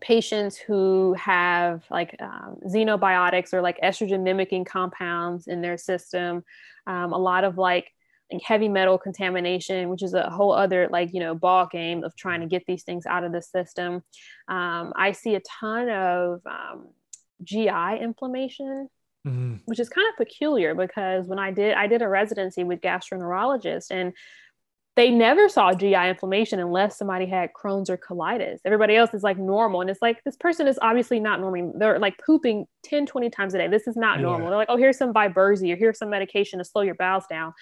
S4: patients who have like um, xenobiotics or like estrogen mimicking compounds in their system. Um, a lot of like heavy metal contamination, which is a whole other like you know ball game of trying to get these things out of the system. Um, I see a ton of um, GI inflammation,
S3: Mhm.
S4: which is kind of peculiar because when I did I did a residency with gastroenterologists and they never saw GI inflammation unless somebody had Crohn's or colitis. Everybody else is like normal. And it's like, this person is obviously not normal. They're like pooping 10, 20 times a day. This is not
S3: Yeah.
S4: normal. They're like, oh, here's some Viberzi or here's some medication to slow your bowels down.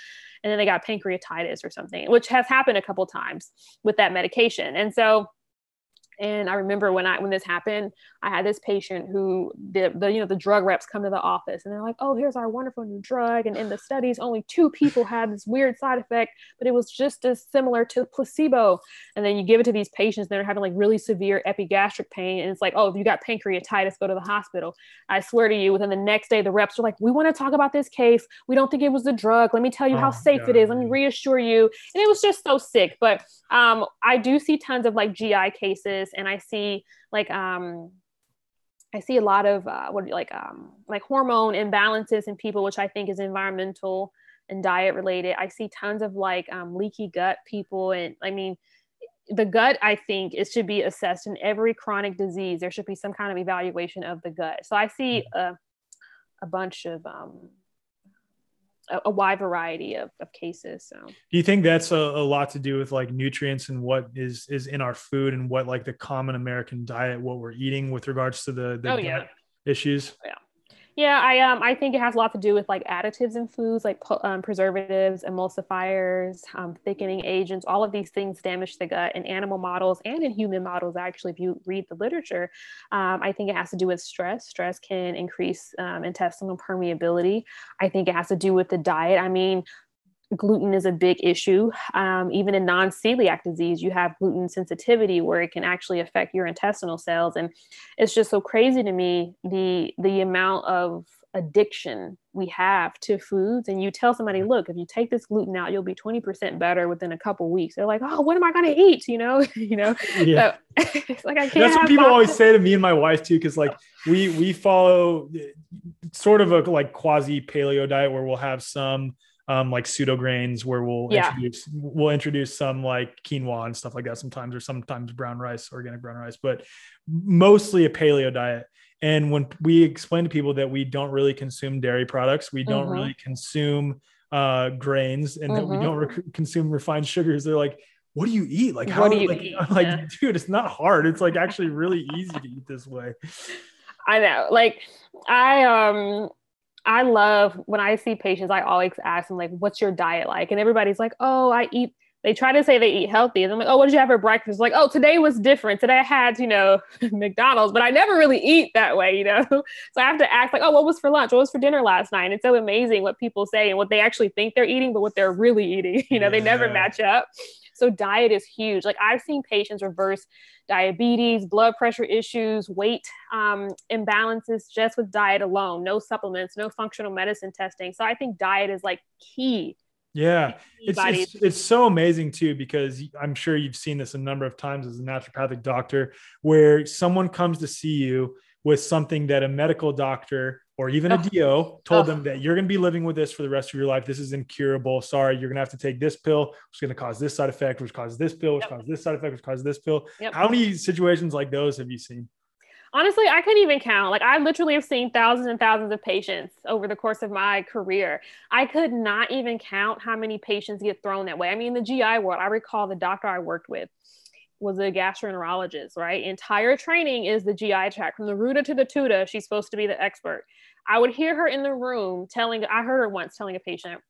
S4: And then they got pancreatitis or something, which has happened a couple times with that medication. And so, and I remember when I when this happened, I had this patient who the, the you know the drug reps come to the office and they're like, "Oh, here's our wonderful new drug." And in the studies, only two people had this weird side effect, but it was just as similar to placebo. And then you give it to these patients, and they're having like really severe epigastric pain, and it's like, "Oh, if you got pancreatitis, go to the hospital." I swear to you, within the next day, the reps are like, "We want to talk about this case. We don't think it was the drug. Let me tell you how
S3: Oh,
S4: safe it
S3: God,
S4: is. Let me reassure you." And it was just so sick, but um, I do see tons of like GI cases, and I see like um, I see a lot of uh, what like um, like hormone imbalances in people, which I think is environmental and diet related. I see tons of like um, leaky gut people, and I mean the gut i think it should be assessed in every chronic disease. There should be some kind of evaluation of the gut. So i see a, a bunch of um, a, a wide variety of, of cases. So
S3: Do you think that's a, a lot to do with like nutrients and what is is in our food and what like the common American diet, what we're eating with regards to the, the
S4: Oh,
S3: gut
S4: yeah.
S3: issues?
S4: Yeah, I um I think it has a lot to do with like additives in foods, like um, preservatives, emulsifiers, um, thickening agents. All of these things damage the gut in animal models and in human models. Actually, if you read the literature, um, I think it has to do with stress. Stress can increase um, intestinal permeability. I think it has to do with the diet. I mean, gluten is a big issue. Um, even in non celiac disease, you have gluten sensitivity where it can actually affect your intestinal cells. And it's just so crazy to me the the amount of addiction we have to foods and you tell somebody look if you take this gluten out you'll be 20% better within a couple weeks they're like oh what am i going to eat you know you know
S3: Yeah.
S4: so it's like i can't
S3: That's what people always say to me and my wife too, because like we we follow sort of a like quasi paleo diet where we'll have some um like pseudo grains where we'll
S4: Yeah.
S3: introduce we'll introduce some like quinoa and stuff like that sometimes or sometimes brown rice, organic brown rice, but mostly a paleo diet. And when we explain to people that we don't really consume dairy products, we don't
S4: Mhm.
S3: really consume uh grains and that we
S4: Mhm.
S3: don't consume refined sugars, they're like, what do you eat? Like, how
S4: do you
S3: like,
S4: eat?
S3: I'm like,
S4: Yeah.
S3: dude, it's not hard. It's like actually really easy to eat this way.
S4: I know. Like I um I love when I see patients, I always ask them like, what's your diet like? And everybody's like, oh, I eat they try to say they eat healthy. And I'm like, oh, what did you have for breakfast? Like, oh, today was different. Today I had, you know, McDonald's, but I never really eat that way, you know? So I have to ask like, oh, what was for lunch? What was for dinner last night? And it's so amazing what people say and what they actually think they're eating, but what they're really eating. You know, they never match up. So diet is huge. Like I've seen patients reverse diabetes, blood pressure issues, weight um, imbalances just with diet alone, no supplements, no functional medicine testing. So I think diet is like key.
S3: Yeah. It's, it's, it's so amazing too, because I'm sure you've seen this a number of times as a naturopathic doctor, where someone comes to see you with something that a medical doctor or even a. DO told them that you're going to be living with this for the rest of your life. This is incurable. Sorry, you're going to have to take this pill, which is going to cause this side effect, which causes this pill, which
S4: Yep.
S3: causes this side effect, which causes this pill.
S4: Yep.
S3: How many situations like those have you seen?
S4: Honestly, I couldn't even count. Like I literally have seen thousands and thousands of patients over the course of my career. I could not even count how many patients get thrown that way. I mean, the GI world, I recall the doctor I worked with was a gastroenterologist, right? Entire training is the GI tract from the ruta to the tuta. She's supposed to be the expert. I would hear her in the room telling, I heard her once telling a patient,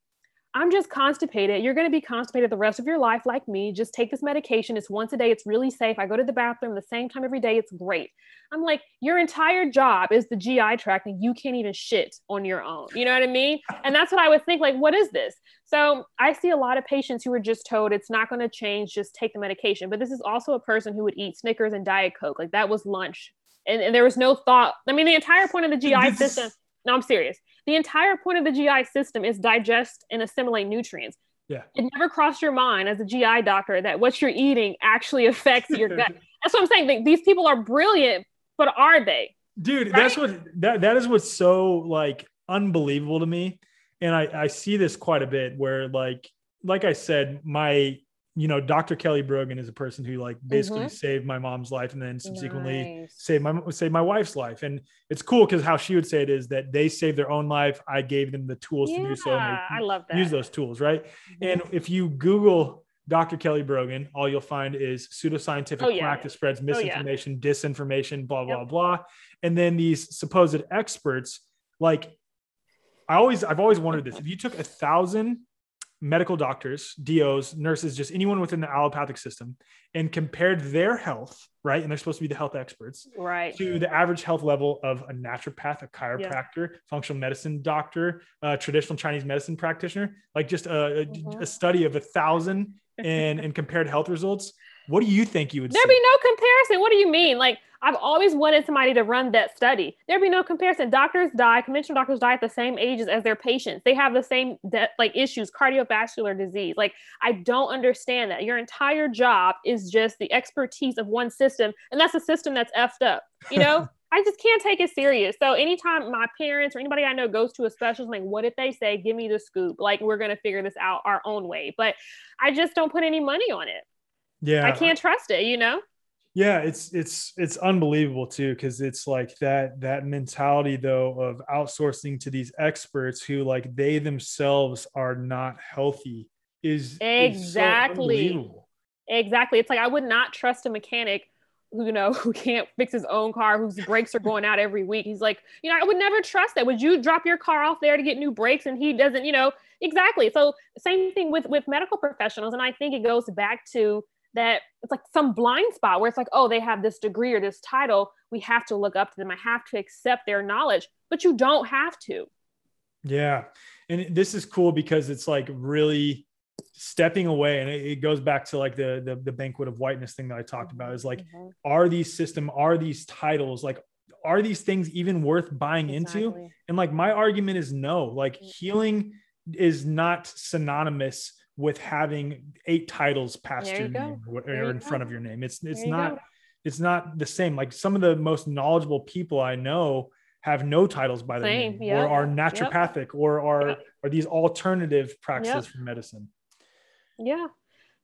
S4: I'm just constipated. You're going to be constipated the rest of your life, like me. Just take this medication. It's once a day. It's really safe. I go to the bathroom the same time every day. It's great. I'm like, your entire job is the GI tract, and you can't even shit on your own. You know what I mean? And that's what I would think. Like, what is this? So I see a lot of patients who are just told it's not going to change. Just take the medication. But this is also a person who would eat Snickers and Diet Coke. Like that was lunch, and, and there was no thought. I mean, the entire point of the GI system. No, I'm serious. The entire point of the GI system is digest and assimilate nutrients.
S3: Yeah.
S4: It never crossed your mind as a GI doctor that what you're eating actually affects your gut. That's what I'm saying. These people are brilliant, but are they?
S3: dude that's what that that is what's so like unbelievable to me and i i see this quite a bit where like like i said my you know dr kelly brogan is a person who like basically
S4: Mhm.
S3: saved my mom's life and then subsequently
S4: Nice.
S3: saved my saved my wife's life and it's cool because how she would say it is that they saved their own life i gave them the tools to do so
S4: I love that.
S3: use those tools right
S4: Mhm.
S3: and if you Google Dr. Kelly Brogan, all you'll find is pseudoscientific
S4: Oh, yeah.
S3: that spreads
S4: Oh, yeah.
S3: misinformation, disinformation, blah, blah,
S4: Yep.
S3: blah. And then these supposed experts, like I always, I've always wondered this. If you took a thousand medical doctors, DOs, nurses, just anyone within the allopathic system and compared their health, right? And they're supposed to be the health experts
S4: right.
S3: to the average health level of a naturopath, a chiropractor, functional medicine doctor, a traditional Chinese medicine practitioner, like just a, a-
S4: Mhm.
S3: a study of a thousand and, and compared health results. What do you think you would
S4: There'd
S3: see?
S4: be no comparison. What do you mean? Like, I've always wanted somebody to run that study. There'd be no comparison. Doctors die, conventional doctors die at the same ages as their patients. They have the same de- like issues, cardiovascular disease. Like, I don't understand that. Your entire job is just the expertise of one system, and that's a system that's effed up. You know, I just can't take it serious. So anytime my parents or anybody I know goes to a specialist, I'm like, what did they say? Give me the scoop. Like, we're gonna figure this out our own way. But I just don't put any money on it.
S3: yeah.
S4: I can't trust it. You know.
S3: Yeah, it's it's it's unbelievable too because it's like that that mentality though of outsourcing to these experts who like they themselves are not healthy is is so
S4: Exactly. Exactly. It's like I would not trust a mechanic who you know who can't fix his own car, whose brakes are going out every week. He's like, you know, I would never trust that. Would you drop your car off there to get new brakes and he doesn't, you know, exactly. So same thing with with medical professionals. And I think it goes back to that it's like some blind spot where it's like, oh, they have this degree or this title. We have to look up to them. I have to accept their knowledge, but you don't have to.
S3: Yeah. And this is cool because it's like really stepping away and it, goes back to like the, the the banquet of whiteness thing that I talked about is like
S4: Mhm.
S3: are these system are these titles like are these things even worth buying into and like my argument is no like
S4: Mm.
S3: healing is not synonymous with having eight titles past
S4: There
S3: your
S4: you
S3: name or, or
S4: you
S3: in front of your name it's it's not
S4: go.
S3: it's not the same like some of the most knowledgeable people i know have no titles by
S4: the
S3: name
S4: yep,
S3: or are
S4: yep.
S3: naturopathic or are
S4: Yep.
S3: are these alternative practices for medicine
S4: Yeah.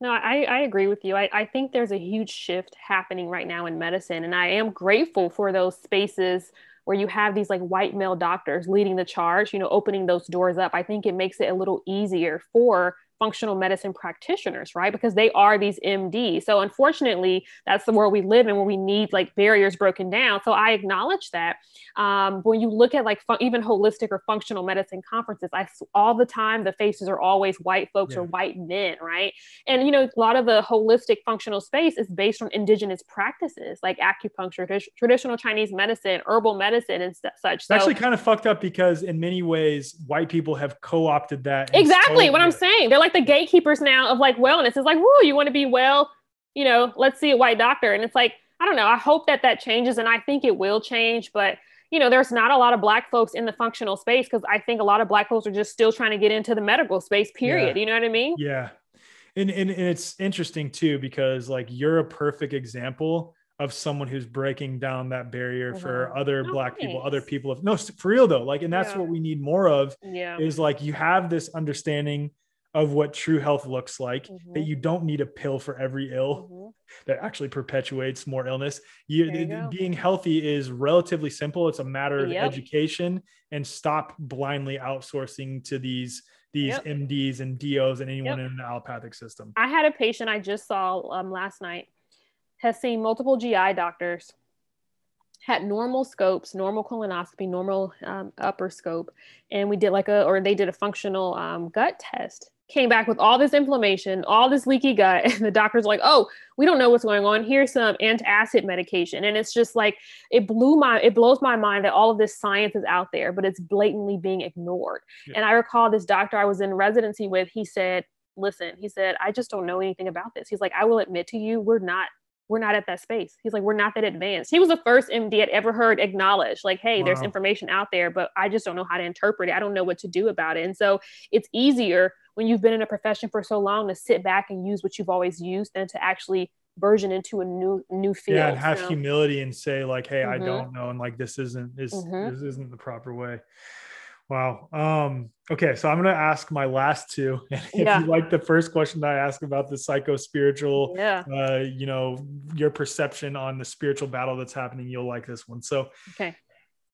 S4: No, I, I agree with you. I, I think there's a huge shift happening right now in medicine. And I am grateful for those spaces where you have these like white male doctors leading the charge, you know, opening those doors up. I think it makes it a little easier for functional medicine practitioners, right? Because they are these MD. So unfortunately, that's the world we live in where we need like barriers broken down. So I acknowledge that. Um, when you look at like fu- even holistic or functional medicine conferences, I all the time the faces are always white folks or white men, right? And you know, a lot of the holistic functional space is based on indigenous practices like acupuncture, tradi- traditional Chinese medicine, herbal medicine, and st- such.
S3: It's
S4: So
S3: actually kind of fucked up because in many ways, white people have co-opted that.
S4: exactly what I'm saying. They're like the gatekeepers now of like wellness. It's like, whoa, you want to be well, you know, let's see a white doctor. And it's like, I don't know. I hope that that changes, and I think it will change. But you know, there's not a lot of black folks in the functional space because I think a lot of black folks are just still trying to get into the medical space. Period.
S3: Yeah.
S4: You know what I mean?
S3: Yeah. And, and, and it's interesting too, because like you're a perfect example of someone who's breaking down that barrier for
S4: Mhm.
S3: other
S4: Oh,
S3: black people, other people of no, for real though. Like, and that's
S4: Yeah.
S3: what we need more of
S4: Yeah.
S3: is like you have this understanding of what true health looks like, that
S4: Mhm.
S3: you don't need a pill for every ill
S4: Mhm.
S3: that actually perpetuates more illness. You,
S4: you
S3: being healthy is relatively simple. It's a matter of
S4: Yep.
S3: education and stop blindly outsourcing to these these
S4: Yep.
S3: MDs and DOs and anyone
S4: Yep.
S3: in the allopathic system.
S4: I had a patient I just saw um, last night, has seen multiple GI doctors, had normal scopes, normal colonoscopy, normal um, upper scope, and we did like a, or they did a functional um, gut test. Came back with all this inflammation, all this leaky gut, and the doctor's like, "Oh, we don't know what's going on. Here's some antacid medication." And it's just like it blew my, it blows my mind that all of this science is out there, but it's blatantly being ignored.
S3: Yeah.
S4: And I recall this doctor I was in residency with. He said, listen he said i just don't know anything about this he's like i will admit to you we're not we're not at that space he's like we're not that advanced he was the first md i'd ever heard acknowledge like hey there's information out there but i just don't know how to interpret it i don't know what to do about it and so it's easier when you've been in a profession for so long to sit back and use what you've always used and to actually version into a new new field
S3: Yeah, and have
S4: So-
S3: humility and say like, "Hey, I
S4: Mhm.
S3: don't know," and like this isn't is
S4: Mhm.
S3: this isn't the proper way. Wow. Um. Okay, so I'm gonna ask my last two. And if
S4: Yeah.
S3: you like the first question that I asked about the psycho spiritual,
S4: yeah
S3: uh, you know, your perception on the spiritual battle that's happening, you'll like this one. So,
S4: okay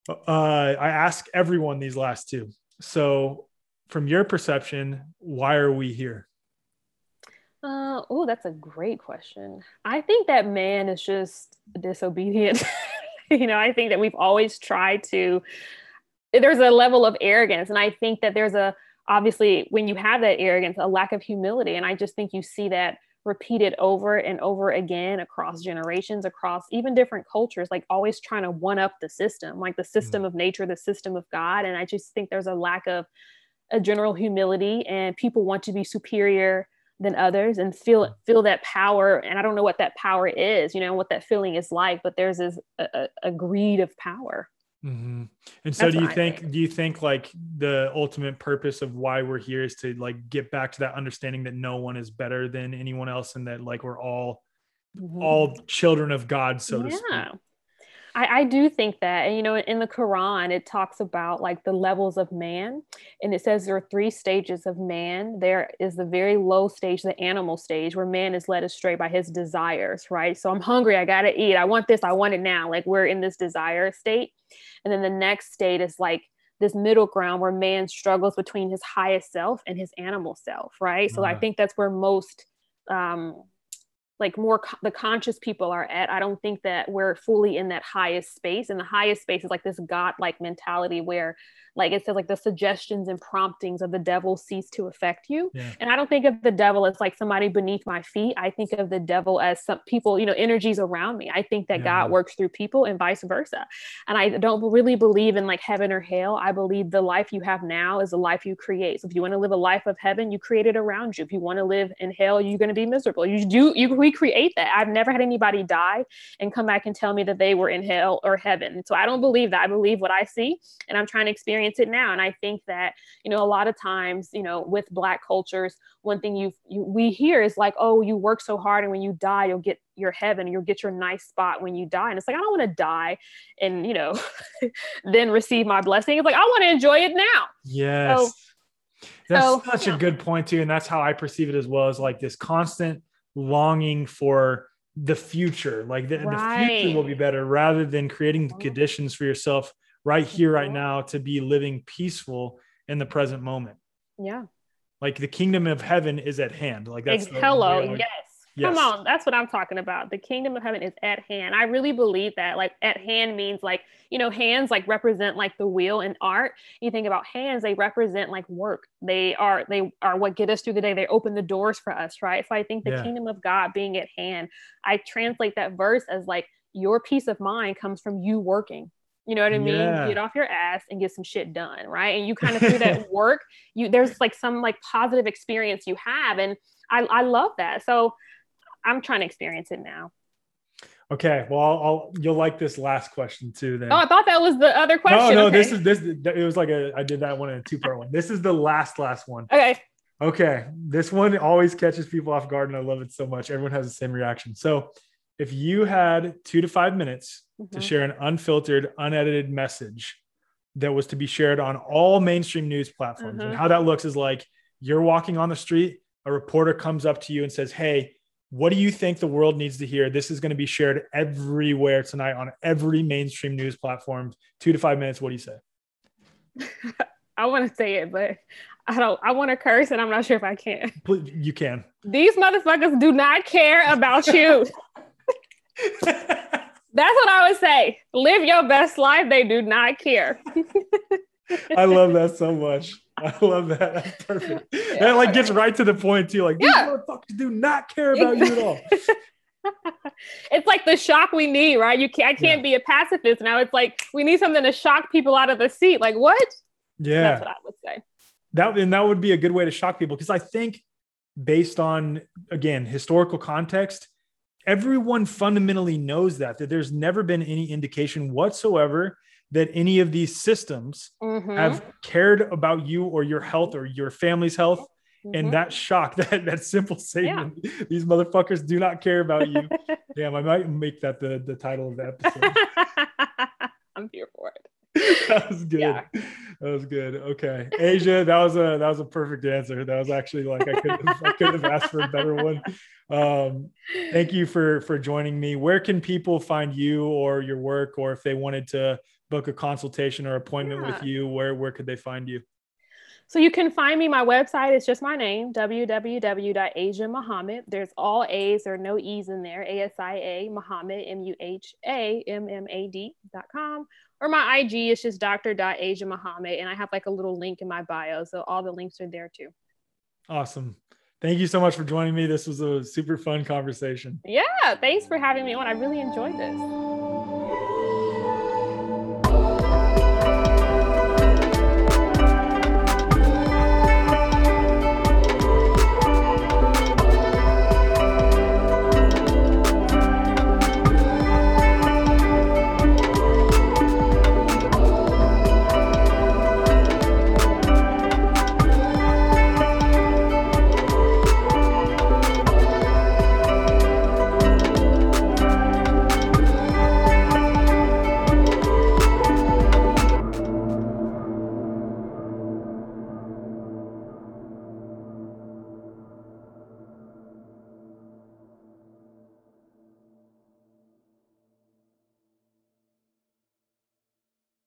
S3: uh, I ask everyone these last two. So, from your perception, why are we here?
S4: Uh, oh, that's a great question. I think that man is just disobedient. you know, I think that we've always tried to, there's a level of arrogance. And I think that there's a, obviously, when you have that arrogance, a lack of humility. And I just think you see that repeated over and over again across generations, across even different cultures, like always trying to one up the system, like the system of nature, the system of God. And I just think there's a lack of a general humility and people want to be superior than others and feel feel that power and i don't know what that power is you know what that feeling is like but there's this a, a, greed of power
S3: Mhm. And so,
S4: That's
S3: do you think,
S4: think.
S3: Do you think like the ultimate purpose of why we're here is to like get back to that understanding that no one is better than anyone else, and that like we're all
S4: Mhm.
S3: all children of God, so to speak?
S4: I, I do think that, and you know, in the Quran, it talks about like the levels of man, and it says there are three stages of man. There is the very low stage, the animal stage, where man is led astray by his desires, right? So I'm hungry, I gotta eat, I want this, I want it now. Like we're in this desire state, and then the next state is like this middle ground where man struggles between his highest self and his animal self, right? So I
S3: Uh-huh.
S4: think that's where most um like more co- the conscious people are at i don't think that we're fully in that highest space and the highest space is like this god like mentality where like it says like the suggestions and promptings of the devil cease to affect you.
S3: Yeah.
S4: and i don't think of the devil as like somebody beneath my feet. I think of the devil as some people you know energies around me. I think that
S3: Yeah.
S4: god works through people and vice versa. And i don't really believe in like heaven or hell. I believe the life you have now is the life you create. So if you want to live a life of heaven you create it around you. If you want to live in hell you're going to be miserable. You do you recreate that. I've never had anybody die and come back and tell me that they were in hell or heaven. So i don't believe that. I believe what i see and i'm trying to experience it now and i think that you know a lot of times you know with black cultures one thing you, you we hear is like oh you work so hard and when you die you'll get your heaven you'll get your nice spot when you die and it's like i don't want to die and you know then receive my blessing it's like i want to enjoy it now
S3: Yes. that's
S4: so,
S3: such
S4: yeah.
S3: a good point too. And that's how I perceive it as well as like this constant longing for the future. Like the, the future will be better rather than creating the conditions for yourself right here, right now to be living peaceful in the present moment.
S4: yeah
S3: Like the kingdom of heaven is at hand. Like that's the-
S4: hello yes.
S3: Yes.
S4: come on that's what i'm talking about the kingdom of heaven is at hand i really believe that like at hand means like you know hands like represent like the wheel in art you think about hands they represent like work they are they are what get us through the day they open the doors for us right so i think the
S3: Yeah.
S4: kingdom of god being at hand i translate that verse as like your peace of mind comes from you working you know what I mean?
S3: Yeah.
S4: Get off your ass and get some shit done, right? And you kind of through that work, you there's like some like positive experience you have, and I I love that. So I'm trying to experience it now.
S3: Okay. Well, I'll, I'll you'll like this last question too. Then.
S4: Oh, I thought that was the other question.
S3: no, no.
S4: okay.
S3: This is this. It was like a. I did that one in a two part one. This is the last last one.
S4: okay.
S3: Okay. This one always catches people off guard, and I love it so much. Everyone has the same reaction. So, if you had two to five minutes to
S4: Mhm.
S3: share an unfiltered, unedited message that was to be shared on all mainstream news platforms, and
S4: Mhm.
S3: how that looks is like you're walking on the street, a reporter comes up to you and says, Hey, what do you think the world needs to hear? This is going to be shared everywhere tonight on every mainstream news platform. Two to five minutes. What do you say?
S4: I want to say it, but I don't. I want to curse, and I'm not sure if I can.
S3: You can.
S4: These motherfuckers do not care about you. That's what I would say. Live your best life. They do not care.
S3: I love that so much. I love that. That's perfect. and it like gets right to the point too. Like these
S4: Yeah.
S3: motherfuckers do not care about you at all.
S4: it's like the shock we need, right? You can't. I can't
S3: Yeah.
S4: be a pacifist now. It's like we need something to shock people out of the seat. Like what?
S3: Yeah.
S4: That's what I would say.
S3: that and that would be a good way to shock people because I think based on again historical context, everyone fundamentally knows that that there's never been any indication whatsoever that any of these systems
S4: Mhm.
S3: have cared about you or your health or your family's health.
S4: Mhm.
S3: And that shock, that that simple statement, these motherfuckers do not care about you. Damn, I might make that the, the title of the episode.
S4: I'm here for it.
S3: that was good.
S4: Yeah.
S3: That was good. Okay, Asia, that was a that was a perfect answer. That was actually like I couldn't I couldn't have asked for a better one. Um, thank you for for joining me. Where can people find you or your work, or if they wanted to book a consultation or appointment with you, where where could they find you?
S4: So you can find me. My website is just my name, www.asia Muhammad. There's all A's, there are no E's in there. A S I A Muhammad, M U H A M M A D dot com. Or my IG is just Dr. Muhammad. And I have like a little link in my bio. So all the links are there too.
S3: Awesome. Thank you so much for joining me. This was a super fun conversation.
S4: Yeah. Thanks for having me on. I really enjoyed this.